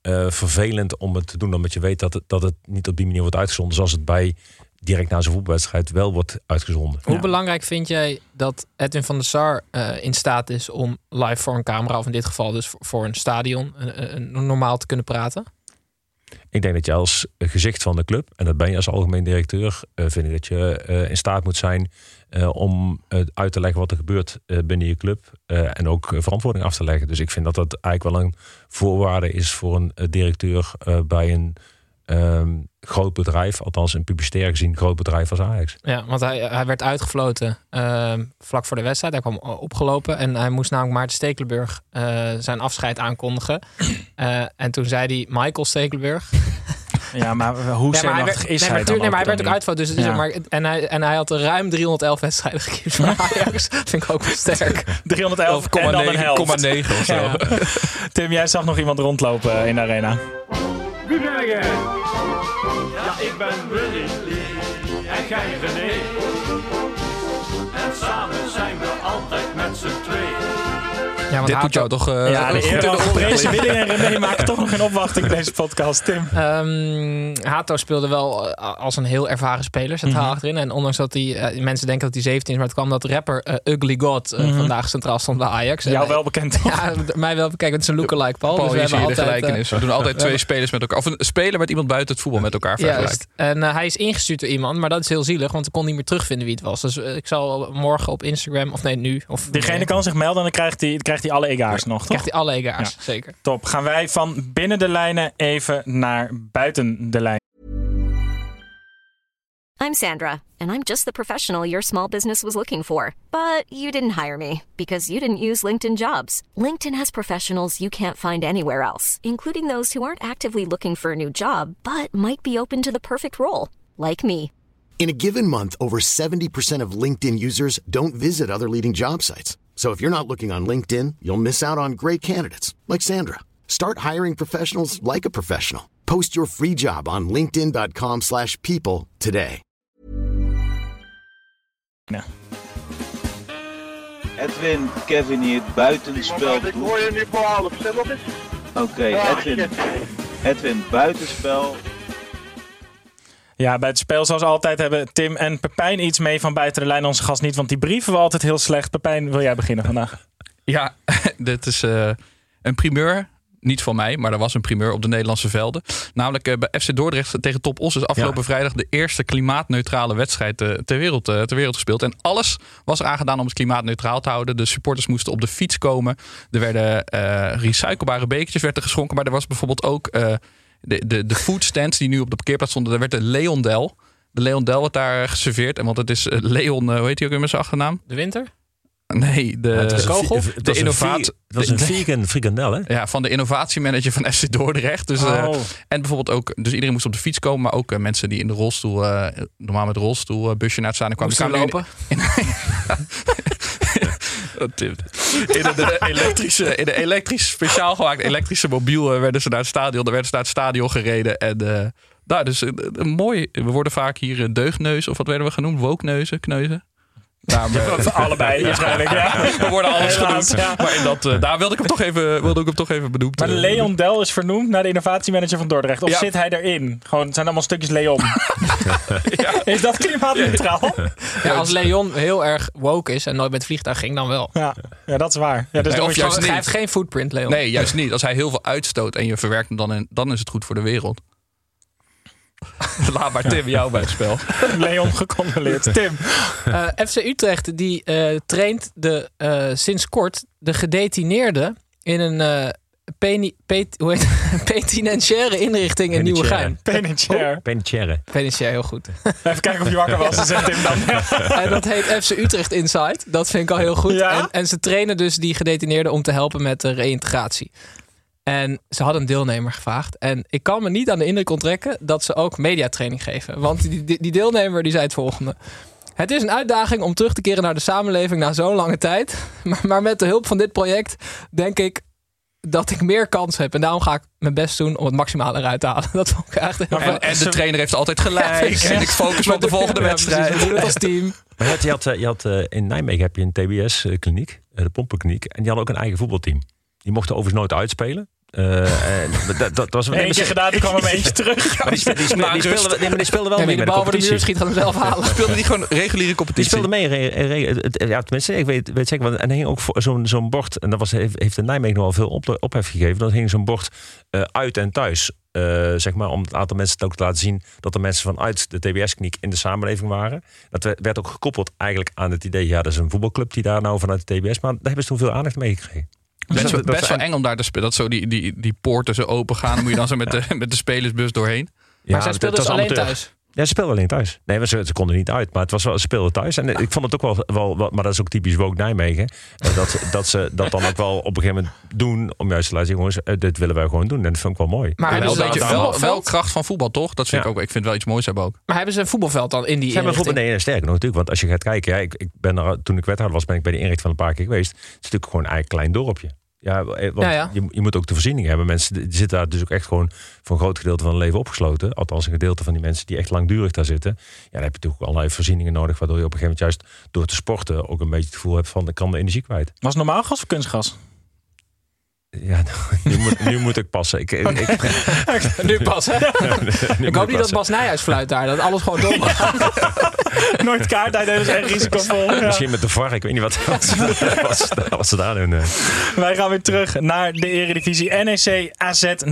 eh, vervelend om het te doen. Omdat je weet dat het, dat het niet op die manier wordt uitgezonden. Zoals het bij direct na zo'n voetbalwedstrijd wel wordt uitgezonden. Hoe Ja. belangrijk vind jij dat Edwin van der Sar eh, in staat is om live voor een camera, of in dit geval dus voor, voor een stadion, normaal te kunnen praten? Ik denk dat je als gezicht van de club, en dat ben je als algemeen directeur, eh, vind ik dat je eh, in staat moet zijn eh, om uit te leggen wat er gebeurt binnen je club. en ook verantwoording af te leggen. Dus ik vind dat dat eigenlijk wel een voorwaarde is voor een directeur bij een ehm, groot bedrijf, althans een publicitair gezien groot bedrijf als Ajax. Ja, want hij, hij werd uitgefloten eh, vlak voor de wedstrijd. Hij kwam opgelopen en hij moest namelijk Maarten Stekelenburg eh, zijn afscheid aankondigen. Eh, en toen zei hij Michael Stekelenburg. Ja, maar hoe Nee, maar werd, is nee, hij nee, maar hij werd ook dan uitgefloten. Dus, Ja. maar, en, hij, en hij had er ruim 311 wedstrijden gekiept voor Ajax. Dat vind ik ook wel sterk. niet? 311 en dan een 11,9 helft. 9 of zo. Ja. Tim, jij zag nog iemand rondlopen in de arena. Wie ben jij? Ja, ik ben Ja, want Dit moet jou toch eh, ja, de goed. Willy en René maken toch nog geen opwachting in deze podcast. Tim. Ehm, Hato speelde wel eh, als een heel ervaren speler centraal Mhm. achterin. En ondanks dat hij, eh, mensen denken dat hij 17 is, maar het kwam dat rapper Ugly God Mhm. vandaag centraal stond bij Ajax. Jou wel bekend toch? Ja, mij wel. Kijk, het is een lookalike Paul. Paul, dus we hebben altijd, gelijkenis. We doen altijd twee spelers met elkaar. Of een speler met iemand buiten het voetbal met elkaar vergelijken. Juist. En hij is ingestuurd door iemand, maar dat is heel zielig, want ik kon niet meer terugvinden wie het was. Dus ik zal morgen op Instagram, of nee, nu. Of Diegene nee, kan zich melden en dan krijgt hij, krijgt hij alle ega's nog, toch? krijgt hij alle ega's, zeker. Top. Gaan wij van binnen de lijnen even naar buiten de lijn. I'm Sandra, and I'm just the professional your small business was looking for. But you didn't hire me because you didn't use LinkedIn jobs. LinkedIn has professionals you can't find anywhere else, including those who aren't actively looking for a new job but might be open to the perfect role, like me. In a given month, over 70% of LinkedIn users don't visit other leading job sites. So if you're not looking on LinkedIn, you'll miss out on great candidates like Sandra. Start hiring professionals like a professional. Post your free job on linkedin.com/people slash people today. Edwin, Kevin hier, buitenspel. Ik hoor je nu voor half. Zeg wat is? Oké, Edwin, Edwin, buitenspel. Ja, bij het spel zoals altijd hebben Tim en Pepijn iets mee van buiten de lijn. Onze gast niet, want die brieven we altijd heel slecht. Pepijn, wil jij beginnen vandaag? Ja, dit is eh, een primeur. Niet van mij, maar er was een primeur op de Nederlandse velden. Namelijk eh, bij FC Dordrecht tegen Top Os is afgelopen Ja. vrijdag de eerste klimaatneutrale wedstrijd eh, ter, wereld, ter wereld gespeeld. En alles was eraan gedaan om het klimaatneutraal te houden. De supporters moesten op de fiets komen. Er werden recyclebare bekertjes werden geschonken. Maar er was bijvoorbeeld ook de, de, de foodstands die nu op de parkeerplaats stonden. Daar werd de Leondel. De Leondel werd daar geserveerd. En want het is eh, Leon, eh, hoe heet hij ook weer met zijn achternaam? De winter? Nee, de, het was een, kogel? het de was een innovatie- Het was een vegan frikandel, hè? Ja, van de innovatiemanager van FC Dordrecht. Dus, eh, Oh. en bijvoorbeeld ook, dus iedereen moest op de fiets komen, maar ook mensen die in de rolstoel, eh, normaal met rolstoel, eh, busje naar het staan kwamen. Moesten kwamen lopen? Tim. In de elektrische, in een elektrisch, speciaal gemaakt elektrische mobiel eh, werden ze naar het stadion. Daar werden ze naar het stadion gereden. En eh, nou, dus een, een mooi. We worden vaak hier eh, deugneus, of wat werden we genoemd? Wookneuzen, kneuzen. Nou, maar- Allebei waarschijnlijk, ja. we worden alles Helaas, genoemd. ja. Maar in dat, eh, daar wilde ik hem toch even, wilde ik hem toch even benoemd. Maar Leon Del is vernoemd naar de innovatiemanager van Dordrecht. Of Ja. zit hij erin? Gewoon, het zijn allemaal stukjes Leon. Is dat klimaatneutraal? Ja, als Leon heel erg woke is en nooit met het vliegtuig ging, dan wel. Ja, ja dat is waar. Ja, dus Nee, of Hij heeft geen footprint, Leon. Nee, juist niet. Als hij heel veel uitstoot en je verwerkt hem dan, in, dan is het goed voor de wereld. Laat maar Tim jou bij het spel. Leon gecondoleerd. Tim. Eh, FC Utrecht die eh, traint de, eh, sinds kort de gedetineerden in een eh, peni, pet, hoe heet, het? penitentiaire inrichting in Nieuwegein. Penitentiair. Penitentiaire. Penitentiair, heel goed. Even kijken of je wakker was. Zegt Tim dan. en dat heet FC Utrecht Inside. Dat vind ik al heel goed. Ja? En, en ze trainen dus die gedetineerden om te helpen met de reïntegratie. En ze hadden een deelnemer gevraagd. En ik kan me niet aan de indruk onttrekken dat ze ook mediatraining geven. Want die, die, die deelnemer die zei het volgende. Het is een uitdaging om terug te keren naar de samenleving na zo'n lange tijd. Maar, maar met de hulp van dit project denk ik dat ik meer kans heb. En daarom ga ik mijn best doen om het maximale eruit te halen. Dat vond ik echt heel En, en de trainer heeft altijd gelijk. en ik focus op de volgende Ja, wedstrijd. precies. We doen het als team. Maar je had, je had, eh, je had, eh, in Nijmegen heb je een TBS-kliniek, eh, de pompenkliniek. En die hadden ook een eigen voetbalteam. Die mochten overigens nooit uitspelen. Eh, en dat, dat was Eén keer gedaan, toen kwam er maar eentje terug. Maar die, spe- die, spe- die speelden, nee, maar die speelden wel Ja, mee de met de bal voor de muur competitie. schiet, gaat hem zelf halen. Speelde die gewoon reguliere Die competitie? speelde mee. re- re- het- Ja, tenminste, ik weet, weet zeker. Want, en er hing ook zo'n zo'n bord. En dat was, heeft, heeft in Nijmegen nogal veel op, ophef gegeven. Dat hing zo'n bord eh, uit en thuis. eh, zeg maar, om het aantal mensen ook te laten zien dat er mensen vanuit de TBS-kliniek in de samenleving waren. Dat werd werd ook gekoppeld eigenlijk aan het idee, ja, dat is een voetbalclub die daar nou vanuit de TBS, maar daar hebben ze toen veel aandacht mee gekregen. Best, Dus dat- best wel eng om daar te spelen. Dat zo die, die, die poorten zo open gaan. Dan moet je dan zo met de, met de spelersbus doorheen. Ja, Maar zij dat- speelden dus alleen thuis. Ja, ze speelden alleen thuis. Nee, ze, ze konden niet uit, maar het was wel, ze speelden thuis. En ik vond het ook wel, wel, wel- maar dat is ook typisch Woke Nijmegen. eh, Dat, dat ze dat dan ook wel op een gegeven moment doen om juist te laten zien, jongens, eh, dit willen wij gewoon doen. En dat vind ik wel mooi. Maar hebben Wel, ze wel, wel kracht van voetbal, toch? Dat vind Ja. ik ook. Ik vind wel iets moois hebben ook. Maar hebben ze een voetbalveld dan in die Ze hebben bijvoorbeeld, nee, sterker nog natuurlijk, want als je gaat kijken, ja, ik, ik ben er, toen ik wethouder was, ben ik bij de inrichting van een paar keer geweest. Het is natuurlijk gewoon een eigen klein dorpje. Ja, eh, want Ja, ja. Je, je moet ook de voorzieningen hebben. Mensen die zitten daar dus ook echt gewoon voor een groot gedeelte van hun leven opgesloten. Althans, een gedeelte van die mensen die echt langdurig daar zitten. Ja, dan heb je natuurlijk ook allerlei voorzieningen nodig, waardoor je op een gegeven moment juist door te sporten ook een beetje het gevoel hebt van ik kan de energie kwijt. Was het normaal gas of kunstgas? Ja, nu moet, nu moet ik passen. Ik, ik, ik- Nu pas, hè? nu ik hoop niet dat passen. Bas Nijhuis fluit daar. Dat alles gewoon dom gaat. Nooit kaart uit, dat is echt risicovol. Ja. Misschien met de VAR, ik weet niet wat, wat ze daar doen. eh. Wij gaan weer terug naar de Eredivisie. NEC AZ 0-3.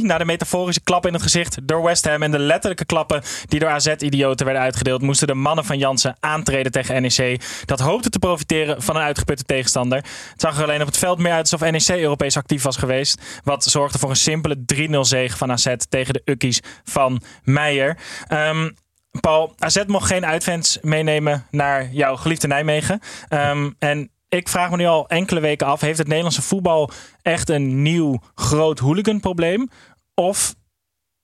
Na de metaforische klap in het gezicht door West Ham en de letterlijke klappen die door AZ-idioten werden uitgedeeld, moesten de mannen van Jansen aantreden tegen NEC. Dat hoopte te profiteren van een uitgeputte tegenstander. Het zag er alleen op het veld meer uit alsof NEC Europees actief was geweest. Wat zorgde voor een simpele 3-0 zege van AZ tegen de Ukkies van Meijer. Ehm, Paul, AZ mocht geen uitfans meenemen naar jouw geliefde Nijmegen. Ehm, en ik vraag me nu al enkele weken af: heeft het Nederlandse voetbal echt een nieuw groot hooliganprobleem? Of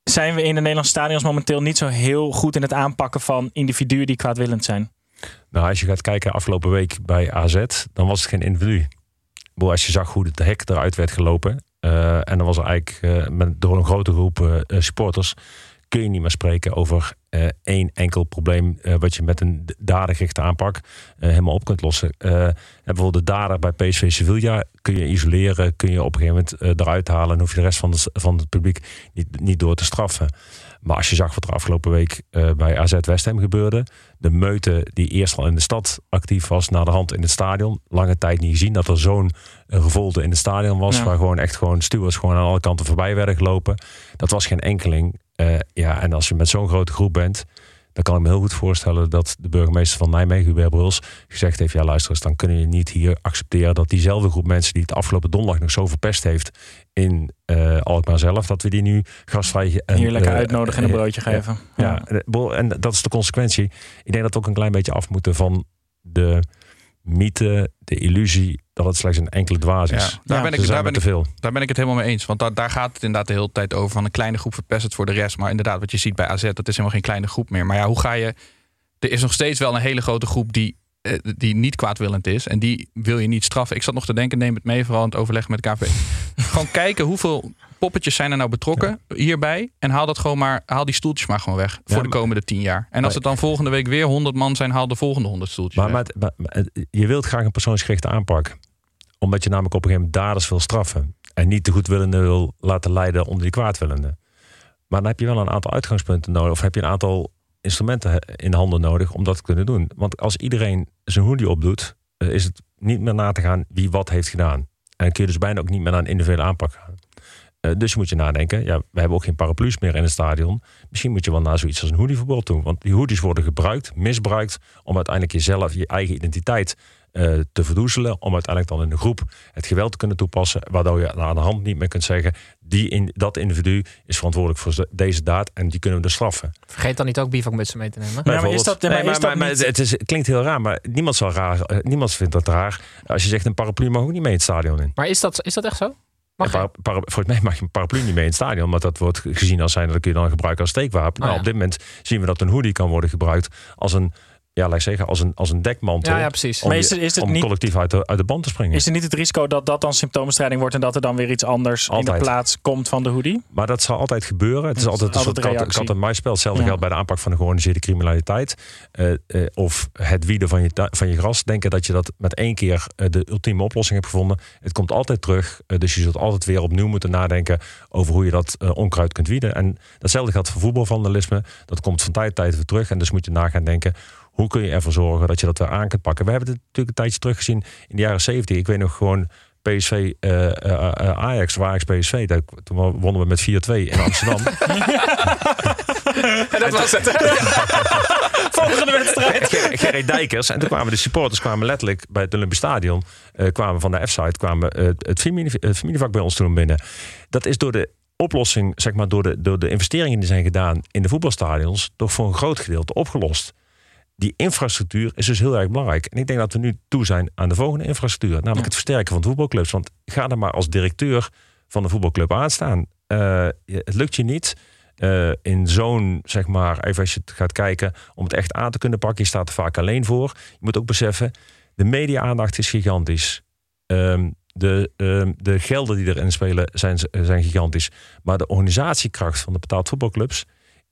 zijn we in de Nederlandse stadions momenteel niet zo heel goed in het aanpakken van individuen die kwaadwillend zijn? Nou, als je gaat kijken afgelopen week bij AZ, dan was het geen individu. Als je zag hoe het hek eruit werd gelopen. eh, en dan was eigenlijk eh, met, door een grote groep eh, supporters. kun je niet meer spreken over één enkel probleem. wat je met een dadergerichte aanpak helemaal op kunt lossen. En bijvoorbeeld de dader bij PSV Sevilla kun je isoleren. kun je op een gegeven moment eruit halen. en hoef je de rest van, de, van het publiek niet, niet door te straffen. Maar als je zag wat er afgelopen week eh, bij AZ West Ham gebeurde. De meute die eerst al in de stad actief was, naar de hand in het stadion. Lange tijd niet gezien dat er zo'n gevoelde in het stadion was. Ja. Waar gewoon echt gewoon stewards gewoon aan alle kanten voorbij werden gelopen. Dat was geen enkeling. Eh, ja, en als je met zo'n grote groep bent. Dan kan ik me heel goed voorstellen dat de burgemeester van Nijmegen, Hubert Bruls, gezegd heeft: Ja, luister eens, dan kunnen je niet hier accepteren dat diezelfde groep mensen die het afgelopen donderdag nog zo verpest heeft in eh Alkmaar zelf, dat we die nu gastvrij en, Hier lekker eh, uitnodigen en een eh, broodje ja, geven. ja, en, eh, en dat is de consequentie. Ik denk dat we ook een klein beetje af moeten van de mythe, de illusie dat het slechts een enkele dwaas is. Ja, daar, ben ik, daar, ben ik, veel. daar ben ik het helemaal mee eens. Want daar, daar gaat het inderdaad de hele tijd over. Van een kleine groep verpest het voor de rest. Maar inderdaad, wat je ziet bij AZ, dat is helemaal geen kleine groep meer. Maar ja, hoe ga je... Er is nog steeds wel een hele grote groep die, eh, die niet kwaadwillend is. En die wil je niet straffen. Ik zat nog te denken, neem het mee, vooral in het overleg met KV. gewoon kijken hoeveel poppetjes zijn er nou betrokken hierbij. En haal dat gewoon maar, haal die stoeltjes maar gewoon weg. Voor de komende tien jaar. En als het dan volgende week weer 100 man zijn, haal de volgende 100 stoeltjes Maar, weg. maar, het- je wilt graag een persoonsgerichte aanpak. Omdat je namelijk op een gegeven moment daders wil straffen. En niet de goedwillende wil laten leiden onder die kwaadwillende. Maar dan heb je wel een aantal uitgangspunten nodig. Of heb je een aantal instrumenten in handen nodig om dat te kunnen doen. Want als iedereen zijn hoodie opdoet, eh, is het niet meer na te gaan wie wat heeft gedaan. En kun je dus bijna ook niet meer naar een individuele aanpak gaan. Eh, dus je moet je nadenken, ja, we hebben ook geen paraplu's meer in het stadion. Misschien moet je wel naar zoiets als een hoodieverbod doen. Want die hoodies worden gebruikt, misbruikt, om uiteindelijk jezelf, je eigen identiteit eh, te verdoezelen. Om uiteindelijk dan in de groep het geweld te kunnen toepassen. Waardoor je aan de hand niet meer kunt zeggen, die in, dat individu is verantwoordelijk voor deze daad en die kunnen we dus straffen. Vergeet dan niet ook bivakmutsen mee te nemen. maar is dat- Nee, maar het, is, het klinkt heel raar, maar niemand, zal raar, niemand vindt dat raar. Als je zegt een paraplu mag ook niet mee in het stadion in. Maar is dat, is dat echt zo? Para- para- volgens mij mag je een paraplu niet mee in het stadion, maar dat wordt gezien als zijn dat kun je dan gebruiken als steekwapen. Oh, nou, ja. op dit moment zien we dat een hoodie kan worden gebruikt als een ja, laat ik zeggen, als een, als een dekmantel. Ja, ja, precies. Om, Maar is het- is het om niet- collectief uit de, uit de band te springen. Is er niet het risico dat dat dan symptoombestrijding wordt en dat er dan weer iets anders in Altijd. de plaats komt van de hoodie? Maar dat zal altijd gebeuren. Het is is altijd een altijd soort kat, kat en muisspel. Hetzelfde Ja. geldt bij de aanpak van de georganiseerde criminaliteit. Eh, eh, of het wieden van je, van je gras. Denken dat je dat met één keer eh, de ultieme oplossing hebt gevonden. Het komt altijd terug. Dus je zult altijd weer opnieuw moeten nadenken over hoe je dat onkruid kunt wieden. En datzelfde geldt voor voetbalvandalisme. Dat komt van tijd tot tijd weer terug. En dus moet je na gaan denken. Hoe kun je ervoor zorgen dat je dat weer aan kunt pakken? We hebben het natuurlijk een tijdje teruggezien in de jaren 70. Ik weet nog gewoon PSV eh, eh, eh, Ajax, waar Ajax PSV. Daar, toen wonnen we met 4-2 in Amsterdam. En dat was het. Volgende wedstrijd. Ger- Gerry Dijkers. En toen kwamen de supporters kwamen letterlijk bij het Olympisch Stadion. eh, kwamen van de F-site. kwamen het, familie, het familievak bij ons toen binnen. Dat is door de oplossing, zeg maar, door de, door de investeringen die zijn gedaan in de voetbalstadions. toch voor een groot gedeelte opgelost. Die infrastructuur is dus heel erg belangrijk. En ik denk dat we nu toe zijn aan de volgende infrastructuur. Namelijk het versterken van de voetbalclubs. Want ga er maar als directeur van de voetbalclub aan staan. Eh, je- het lukt je niet eh, in zo'n, zeg maar, even als je het gaat kijken, om het echt aan te kunnen pakken. Je staat er vaak alleen voor. Je moet ook beseffen, de media-aandacht is gigantisch. Ehm, de, ehm, de gelden die erin spelen zijn, zijn gigantisch. Maar de organisatiekracht van de betaald voetbalclubs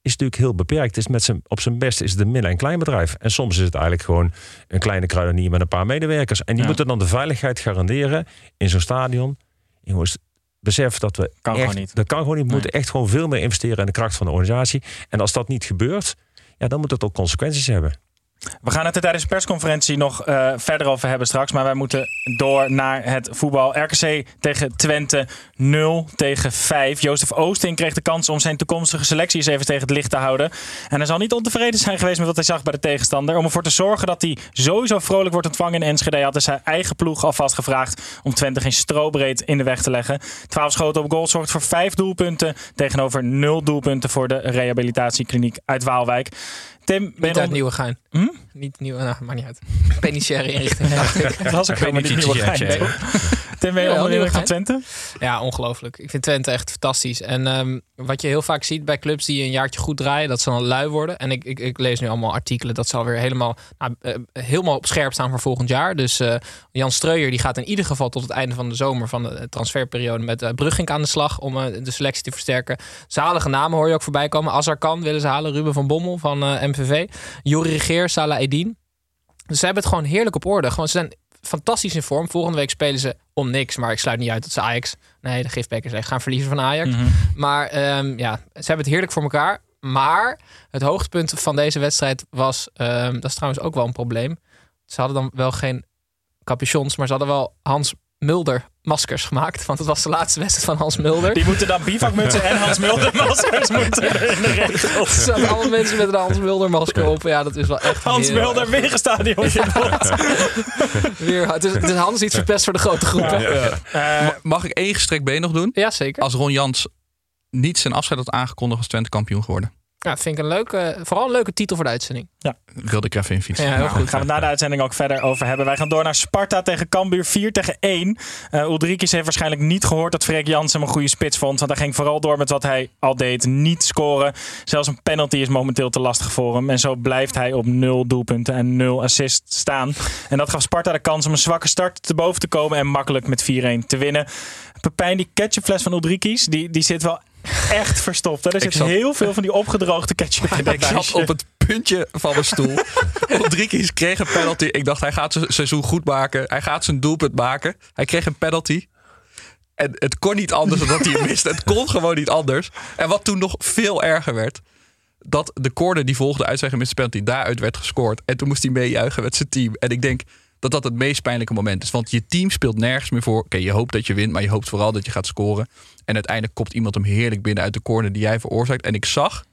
is natuurlijk heel beperkt. Is met zijn, op zijn best is het een midden- en kleinbedrijf. En soms is het eigenlijk gewoon een kleine kruidenier met een paar medewerkers. En die Ja. moeten dan de veiligheid garanderen in zo'n stadion. Jongens, besef dat we Kan echt, gewoon niet. Dat kan gewoon niet. We Nee. moeten echt gewoon veel meer investeren in de kracht van de organisatie. En als dat niet gebeurt, ja, dan moet het ook consequenties hebben. We gaan het er tijdens de persconferentie nog eh, verder over hebben straks. Maar wij moeten door naar het voetbal. RKC tegen Twente 0 tegen 5. Jozef Oosting kreeg de kans om zijn toekomstige selectie eens even tegen het licht te houden. En hij zal niet ontevreden zijn geweest met wat hij zag bij de tegenstander. Om ervoor te zorgen dat hij sowieso vrolijk wordt ontvangen in Enschede... had hij zijn eigen ploeg alvast gevraagd om Twente geen strobreed in de weg te leggen. 12 schoten op goal zorgt voor 5 doelpunten... tegenover 0 doelpunten voor de rehabilitatiekliniek uit Waalwijk. Tim, ben je Niet uit on- Nieuwegein. Hm? Niet nieuw, nou, maakt niet uit. Penitentiaire inrichting. Het was ook helemaal niet nieuwe gein. toch? Tim, ben je Ja, onder van. Twente? Ja, ongelooflijk. Ik vind Twente echt fantastisch. En ehm, wat je heel vaak ziet bij clubs die een jaartje goed draaien, dat ze dan lui worden. En ik, ik, ik lees nu allemaal artikelen dat ze alweer helemaal, nou, eh, helemaal op scherp staan voor volgend jaar. Dus eh, Jan Streuer die gaat in ieder geval tot het einde van de zomer van de transferperiode met uh, Brugging aan de slag om eh, de selectie te versterken. Zalige namen hoor je ook voorbij komen. Azar kan willen ze halen. Ruben van Bommel van eh, MVV. Jori Regeer, Salah Edin. Dus ze hebben het gewoon heerlijk op orde. Gewoon, ze zijn fantastisch in vorm. Volgende week spelen ze om niks. Maar ik sluit niet uit dat ze Ajax... Nee, de gifbekkers gaan verliezen van Ajax. Mhm. Maar ehm, ja, ze hebben het heerlijk voor elkaar. Maar het hoogtepunt van deze wedstrijd was... ehm, dat is trouwens ook wel een probleem. Ze hadden dan wel geen capuchons... maar ze hadden wel Hans Mulder maskers gemaakt. Want het was de laatste wedstrijd van Hans Mulder. Die moeten dan bivakmutsen en Hans Mulder maskers moeten er in de regels. Er allemaal mensen met een Hans Mulder masker op. Ja, dat is wel echt Hans heel Mulder erg. weer een. Weer, het, is, het is Hans iets verpest voor de grote groep. Eh, Mag ik één gestrekt been nog doen? Ja, zeker. Als Ron Jans niet zijn afscheid had aangekondigd als Twente kampioen geworden. Ja, vind ik een leuke, vooral een leuke titel voor de uitzending. Wilde ik even in fietsen. Ja, heel Nou, goed. gaan we het na de uitzending ook verder over hebben. Wij gaan door naar Sparta tegen Cambuur 4 tegen 1. Uh, Ulrikis heeft waarschijnlijk niet gehoord dat Freek Jansen hem een goede spits vond. Want hij ging vooral door met wat hij al deed. Niet scoren. Zelfs een penalty is momenteel te lastig voor hem. En zo blijft hij op 0 doelpunten en 0 assists staan. En dat gaf Sparta de kans om een zwakke start te boven te komen. En makkelijk met 4-1 te winnen. Pepijn, die ketchupfles van Ulrikis, die, die zit wel echt verstopt. Er zit zat- heel veel van die opgedroogde ketchup in dat Ik zat op het puntje van mijn stoel. Rodriguez kreeg een penalty. Ik dacht, hij gaat zijn seizoen goed maken. Hij gaat zijn doelpunt maken. Hij kreeg een penalty. En het kon niet anders dan dat hij hem miste. Het kon gewoon niet anders. En wat toen nog veel erger werd... dat de corner die volgde uit zijn gemiste penalty... daaruit werd gescoord. En toen moest hij meejuichen met zijn team. En ik denk dat dat het meest pijnlijke moment is. Want je team speelt nergens meer voor. Oké, je hoopt dat je wint, maar je hoopt vooral dat je gaat scoren. En uiteindelijk kopt iemand hem heerlijk binnen uit de corner die jij veroorzaakt. En ik zag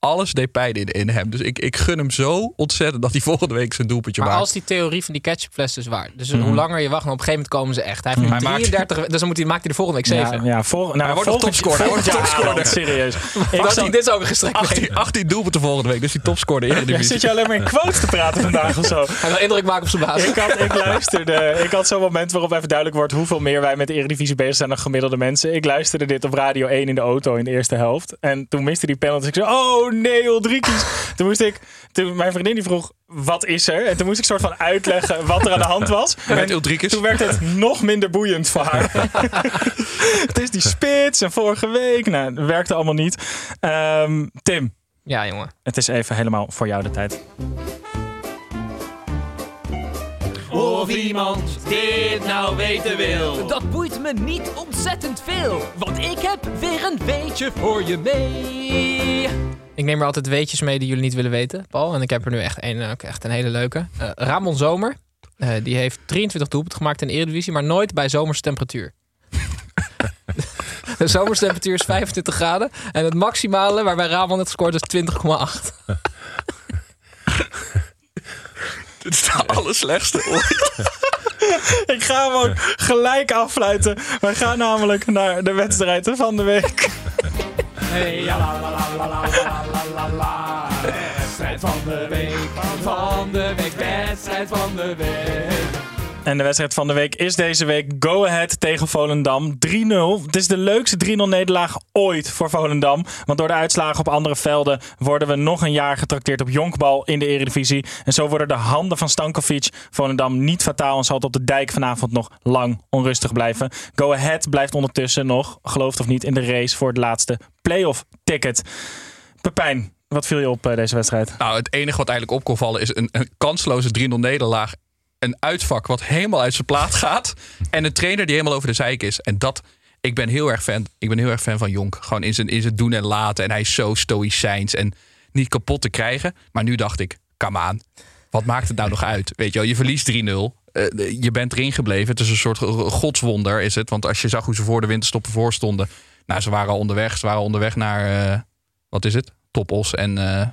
alles deed pijn in, in hem. Dus ik, ik gun hem zo ontzettend dat hij volgende week zijn doelpuntje Maar maakt. als die theorie van die ketchupfles dus waar. Dus Mhm. hoe langer je wacht, en op een gegeven moment komen ze echt. Hij heeft nu Hij maakt- 33, dus dan moet hij, maakt hij de volgende week 7. Ja, ja voor, nou, Hij wordt nog topscorer. Hij wordt topscorer. Serieus. Ik Dat dit is ook een gestrekt been. 18, 18 doelpunten volgende week, dus die topscorer in de divisie. zit je alleen maar in quotes te praten vandaag of zo? Hij wil indruk maken op zijn baas. Ik had, ik luisterde, ik had zo'n moment waarop even duidelijk wordt hoeveel meer wij met de Eredivisie bezig zijn dan gemiddelde mensen. Ik luisterde dit op Radio 1 in de auto in de eerste helft. En toen miste die penalty. Ik zei, oh oh nee. Toen moest ik, toen mijn vriendin die vroeg, wat is er? En toen moest ik soort van uitleggen wat er aan de hand was. Met Ulrikes? Toen werd het nog minder boeiend voor haar. het is die spits en vorige week. Nou, dat werkte allemaal niet. Ehm, Tim, Ja, jongen. het is even helemaal voor jou de tijd. Of iemand dit nou weten wil. Dat boeit me niet ontzettend veel. Want ik heb weer een weetje voor je mee. Ik neem er altijd weetjes mee die jullie niet willen weten, Paul. En ik heb er nu echt een, ook echt een hele leuke. Eh, Ramon Zomer, eh, die heeft 23 doelpunten gemaakt in de Eredivisie, maar nooit bij zomerse temperatuur. de zomerse temperatuur is 25 graden. En het maximale waarbij Ramon het scoort is 20,8. Dit is de allerslechtste ooit. Ik ga hem ook gelijk afsluiten. Wij gaan namelijk naar de wedstrijd van de week. Hey, ja, la, la, la, la, la, la, la, la. Wedstrijd van de week, van de week, wedstrijd van de week. En de wedstrijd van de week is deze week Go Ahead tegen Volendam. 3-0. Het is de leukste 3-0 nederlaag ooit voor Volendam. Want door de uitslagen op andere velden worden we nog een jaar getrakteerd op jonkbal in de Eredivisie. En zo worden de handen van Stankovic Volendam niet fataal en zal het op de dijk vanavond nog lang onrustig blijven. Go Ahead blijft ondertussen nog, gelooft of niet, in de race voor het laatste playoff ticket. Pepijn, wat viel je op eh, deze wedstrijd? Nou, het enige wat eigenlijk op kon vallen is een, een kansloze 3-0 nederlaag. Een uitvak wat helemaal uit zijn plaat gaat. En een trainer die helemaal over de zeik is. En dat, ik ben heel erg fan. Ik ben heel erg fan van Jonk. Gewoon in zijn, in zijn doen en laten. En hij is zo stoïcijns en niet kapot te krijgen. Maar nu dacht ik, come aan. Wat maakt het nou nog uit? Weet je wel, je verliest 3-0. Eh, je bent erin gebleven. Het is een soort godswonder, is het. Want als je zag hoe ze voor de winterstoppen voor stonden. Nou, ze waren al onderweg. Ze waren onderweg naar, eh, wat is het? Topos en... de-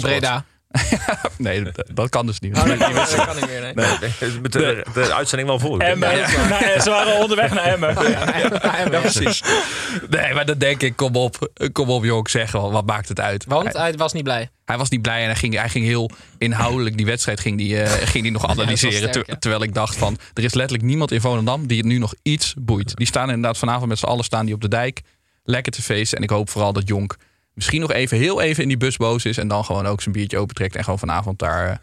Breda. nee, dat, dat kan dus niet. Oh, dat, kan, dat kan niet meer, nee. Nee, met de, de uitzending wel volgen. Emmen. Nou, ze waren onderweg naar Emmen. Ja, precies. Nee, maar dan denk ik, kom op, kom op Jonk, zeg wel, wat maakt het uit? Want Hij, hij was niet blij. hij was niet blij en hij ging, hij ging heel inhoudelijk die wedstrijd ging die, eh, ging die nog analyseren. sterk, ter- ja. Terwijl ik dacht van, er is letterlijk niemand in Volendam die het nu nog iets boeit. Die staan inderdaad vanavond met z'n allen staan die op de dijk. Lekker te feesten. En ik hoop vooral dat Jonk misschien nog even heel even in die bus boos is. En dan gewoon ook zijn biertje opentrekt en gewoon vanavond daar eh,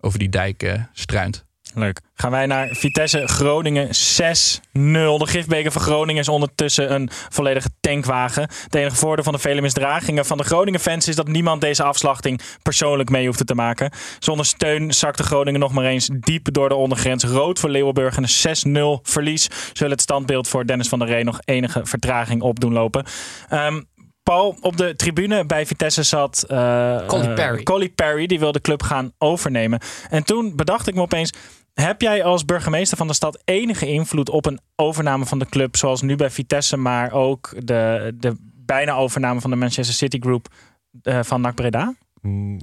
over die dijk eh, struint. Leuk. Gaan wij naar Vitesse Groningen 6-0. De gifbeker van Groningen is ondertussen een volledige tankwagen. Het enige voordeel van de vele misdragingen van de Groningen-fans is dat niemand deze afslachting persoonlijk mee hoefde te maken. Zonder steun zakte Groningen nog maar eens diep door de ondergrens. Rood voor Leeuwenburg en een 6-0 verlies zullen het standbeeld voor Dennis van der Ree nog enige vertraging op doen lopen. Ehm, Paul, op de tribune bij Vitesse zat eh Collie eh, Perry. Collie Perry. Die wil de club gaan overnemen. En toen bedacht ik me opeens... Heb jij als burgemeester van de stad enige invloed op een overname van de club, zoals nu bij Vitesse, maar ook de, de bijna overname van de Manchester City Group eh, van NAC Breda? Mm,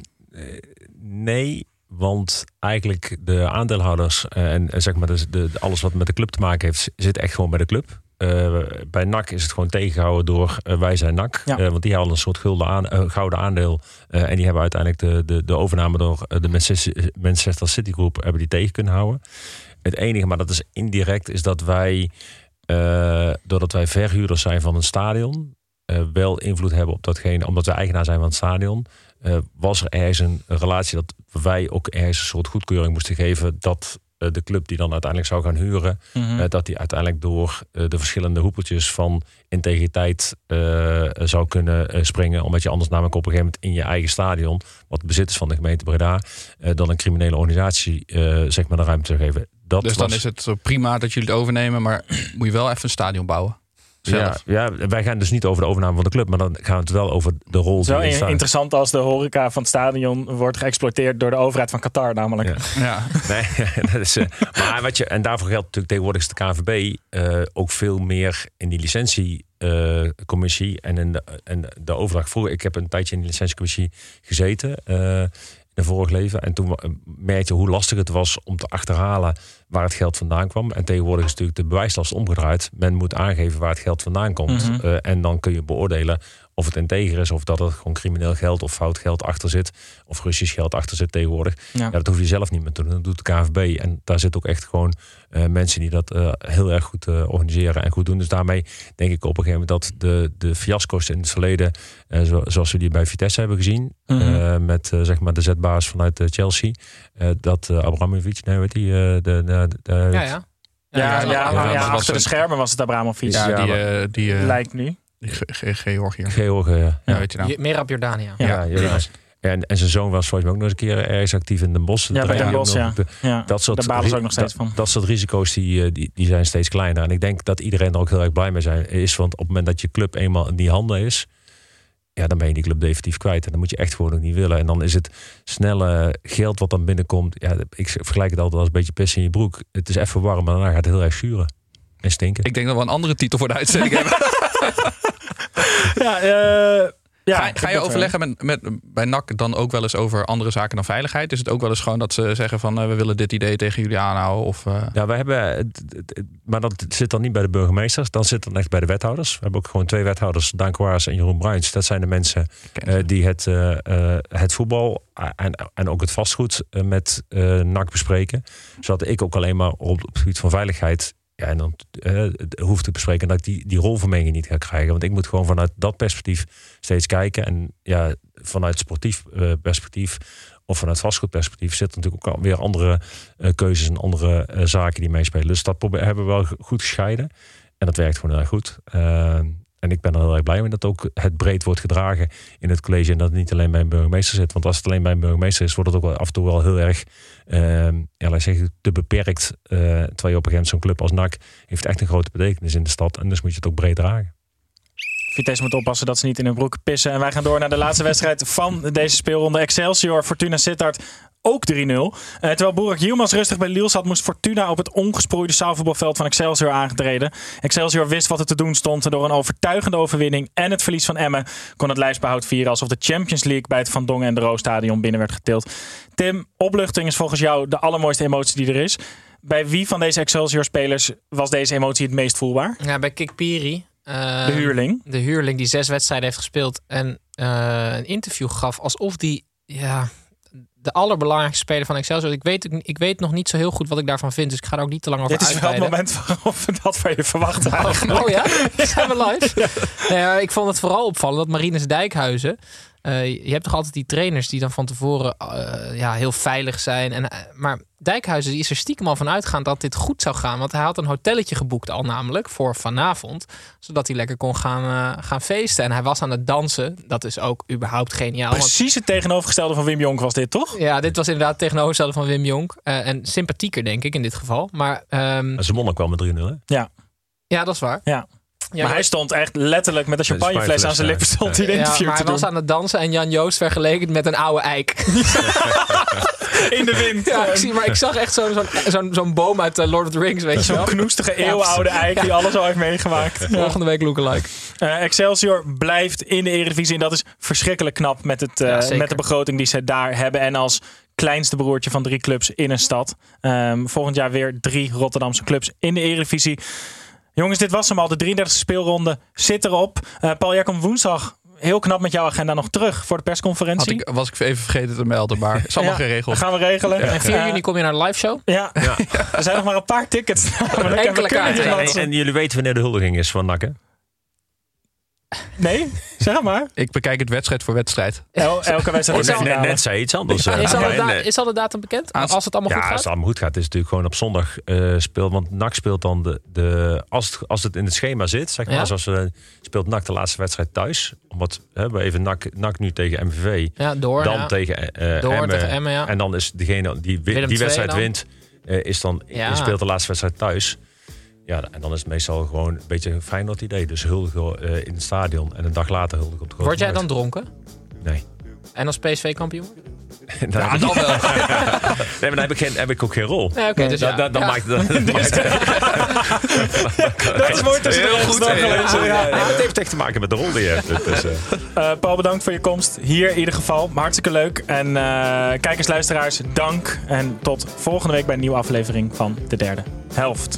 Nee, want eigenlijk de aandeelhouders en, en zeg maar de, de, alles wat met de club te maken heeft, zit echt gewoon bij de club. Eh, bij NAC is het gewoon tegengehouden door eh, wij zijn NAC. Ja. Eh, want die hadden een soort gulden aan, gouden aandeel. En die hebben uiteindelijk de, de, de overname door de Manchester, Manchester City Group hebben die tegen kunnen houden. Het enige, maar dat is indirect, is dat wij, doordat wij verhuurders zijn van een stadion, wel invloed hebben op datgene, omdat we eigenaar zijn van het stadion. was er ergens een relatie dat wij ook ergens een soort goedkeuring moesten geven dat de club die dan uiteindelijk zou gaan huren, Mhm. eh, dat die uiteindelijk door eh, de verschillende hoepeltjes van integriteit eh, zou kunnen eh, springen, omdat je anders namelijk op een gegeven moment in je eigen stadion, wat bezit is van de gemeente Breda, eh, dan een criminele organisatie eh, zeg maar de ruimte zou geven. Dat dus dan is het prima dat jullie het overnemen, maar moet je wel even een stadion bouwen. Ja, Zelf. ja, wij gaan dus niet over de overname van de club, maar dan gaan we het wel over de rol Zo in- interessant als de horeca van het stadion wordt geëxploiteerd door de overheid van Qatar namelijk. Ja. Ja. Nee, dat is, eh, maar wat je, en daarvoor geldt natuurlijk tegenwoordig is de KNVB eh, ook veel meer in die licentiecommissie en in de, en de overdracht voor. Ik heb een tijdje in de licentiecommissie gezeten eh, in een vorig leven. En toen eh, merkte hoe lastig het was om te achterhalen waar het geld vandaan kwam. En tegenwoordig is natuurlijk de bewijslast omgedraaid. Men moet aangeven waar het geld vandaan komt. Mhm. Eh, en dan kun je beoordelen of het integer is, of dat er gewoon crimineel geld of fout geld achter zit, of Russisch geld achter zit tegenwoordig. Ja. Ja. dat hoef je zelf niet meer te doen. Dat doet de KVB. En daar zitten ook echt gewoon eh, mensen die dat eh, heel erg goed eh, organiseren en goed doen. Dus daarmee denk ik op een gegeven moment dat de, de fiasco's in het verleden, eh, zo- zoals we die bij Vitesse hebben gezien, Mhm. eh, met zeg maar de zetbaas vanuit Chelsea, eh, dat Abramovic, nee, weet die, eh, de, de, de, Ja, ja. Ja, ja, ja, achter de een- schermen was het Abramovic. Ja, die, eh, die, eh, Lijkt nu. Die Ge- Ge- Georgië. Ja. Ja, weet je nou. Meer op Jordania. Ja. En, en zijn zoon was volgens mij ook nog eens een keer ergens actief in Den Bosch. Ja, bij Den Bosch, ja. De- ja. Dat soort, Daar balen ze ook nog ri- steeds dat, van. dat soort risico's die, eh, die, die zijn steeds kleiner. En ik denk dat iedereen er ook heel erg blij mee zijn, is. Want op het moment dat je club eenmaal in die handen is, ja, dan ben je die club definitief kwijt. En dan moet je echt gewoon ook niet willen. En dan is het snelle geld wat dan binnenkomt. Ja, ik vergelijk het altijd als een beetje pissen in je broek. Het is even warm, maar daarna gaat het heel erg zuren. En stinken. Ik denk dat we een andere titel voor de uitzending hebben. Ja, eh, ja, ga, ik ga je overleggen met, met, bij NAC dan ook wel eens over andere zaken dan veiligheid? Is het ook wel eens gewoon dat ze zeggen van eh, we willen dit idee tegen jullie aanhouden? Of, eh, Ja, we hebben, maar dat zit dan niet bij de burgemeesters, dan zit het echt bij de wethouders. We hebben ook gewoon twee wethouders, Daan Kwaars en Jeroen Bruins. Dat zijn de mensen eh, die het, het voetbal en, en ook het vastgoed met eh NAC bespreken. Zodat ik ook alleen maar op, op het gebied van veiligheid ja, en dan eh, hoef te bespreken dat ik die, die rolvermenging niet ga krijgen. Want ik moet gewoon vanuit dat perspectief steeds kijken. En ja, vanuit sportief eh, perspectief of vanuit vastgoedperspectief zitten natuurlijk ook weer andere eh, keuzes en andere zaken die meespelen. Dus dat hebben we wel goed gescheiden. En dat werkt gewoon heel erg goed. En ik ben er heel erg blij mee dat ook het breed wordt gedragen in het college. En dat het niet alleen bij een burgemeester zit. Want als het alleen bij een burgemeester is, wordt het ook af en toe wel heel erg eh, ja, zeggen, te beperkt. eh, terwijl je op een gegeven zo'n club als NAC heeft echt een grote betekenis in de stad. En dus moet je het ook breed dragen. Vitesse moet oppassen dat ze niet in hun broek pissen. En wij gaan door naar de laatste wedstrijd van deze speelronde. Excelsior, Fortuna Sittard. Ook 3-0. Eh, terwijl Boerak Yilmaz rustig bij Liel zat, moest Fortuna op het ongesproeide zaalvoetbalveld van Excelsior aangetreden. Excelsior wist wat er te doen stond. En door een overtuigende overwinning en het verlies van Emmen kon het lijstbehoud vieren alsof de Champions League bij het Van Dongen en de Roostadion binnen werd getild. Tim, opluchting is volgens jou de allermooiste emotie die er is. Bij wie van deze Excelsior-spelers was deze emotie het meest voelbaar? Ja, bij Kik Piri. eh, De huurling. De huurling die zes wedstrijden heeft gespeeld. En eh, een interview gaf alsof die ja, de allerbelangrijkste speler van Excelsior. Ik weet, ik weet nog niet zo heel goed wat ik daarvan vind. Dus ik ga er ook niet te lang over Dit is wel het moment waarop we dat van je verwachten eigenlijk. Oh ja? Zijn we live? Nee, ik vond het vooral opvallend dat Marinus Dijkhuizen... eh, je hebt toch altijd die trainers die dan van tevoren eh, ja, heel veilig zijn. En, eh, maar Dijkhuizen die is er stiekem al van uitgaan dat dit goed zou gaan. Want hij had een hotelletje geboekt al namelijk voor vanavond. Zodat hij lekker kon gaan, gaan feesten. En hij was aan het dansen. Dat is ook überhaupt geniaal. want- Precies het tegenovergestelde van Wim Jonk was dit, toch? ja, dit was inderdaad het tegenovergestelde van Wim Jonk. En sympathieker denk ik in dit geval. Maar ehm, won ook wel met 3-0 hè? Ja. ja, dat is waar. Ja. Ja, maar hij stond echt letterlijk met een champagnefles aan zijn lippen stond hij de Ja, interview maar te hij was aan het dansen en Jan Joost vergeleken met een oude eik. In de wind. Ja, ik zie, maar ik zag echt zo'n zo'n zo'n zo'n boom uit eh, Lord of the Rings, weet je Zo'n knoestige eeuwenoude eik die alles al heeft meegemaakt. Volgende week lookalike. Eh, Excelsior blijft in de Eredivisie en dat is verschrikkelijk knap met, het, eh, met de begroting die ze daar hebben. En als kleinste broertje van drie clubs in een stad. Ehm, volgend jaar weer drie Rotterdamse clubs in de Eredivisie. Jongens, dit was hem al. De 33e speelronde zit erop. Eh, Paul, jij komt woensdag heel knap met jouw agenda nog terug voor de Had persconferentie. ik, was ik even vergeten te melden, maar is allemaal Ja, geregeld. gaan we regelen. En 4 Eh, juni kom je naar de live show. Ja. er zijn nog maar een paar tickets. En Enkele kaarten. En, jullie weten wanneer de huldiging is van NAC hè? Nee, zeg maar. Ik bekijk het wedstrijd voor wedstrijd. El- elke wedstrijd Oh, is net, een net, net zei je iets anders. Ja, eh. is, al de da- en, eh, is al de datum bekend? Als- Als het allemaal ja, goed als gaat? het allemaal goed gaat, is het natuurlijk gewoon op zondag eh speel. Want NAC speelt dan de. de als, het, als het in het schema zit, zeg maar, Ja. zoals speelt NAC de laatste wedstrijd thuis. Omdat hè, we even NAC, NAC nu tegen MVV. Ja, door. dan ja. tegen eh Door Emmen. tegen Emmen, ja. En dan is degene die die wedstrijd dan? wint, eh, is dan, Ja. speelt de laatste wedstrijd thuis. Ja, en dan is het meestal gewoon een beetje een Feyenoord idee. Dus huldigen eh, in het stadion en een dag later huldigen op de grote Word jij dan dronken? Nee. En als PSV kampioen? Dan ik- dan wel. nee, maar dan heb ik, geen, heb ik ook geen rol. Ja, oké, dus dan, ja. dan, dan Ja. maakt dan, dan maakt- Dat is mooi tussen de Heel goed. Ja, gelezen. Ja. Nee, maar het heeft echt te maken met de rol die je hebt. Dus, eh, Eh, Paul, bedankt voor je komst hier in ieder geval. Hartstikke leuk. En eh, kijkers, luisteraars, dank. En tot volgende week bij een nieuwe aflevering van de derde helft.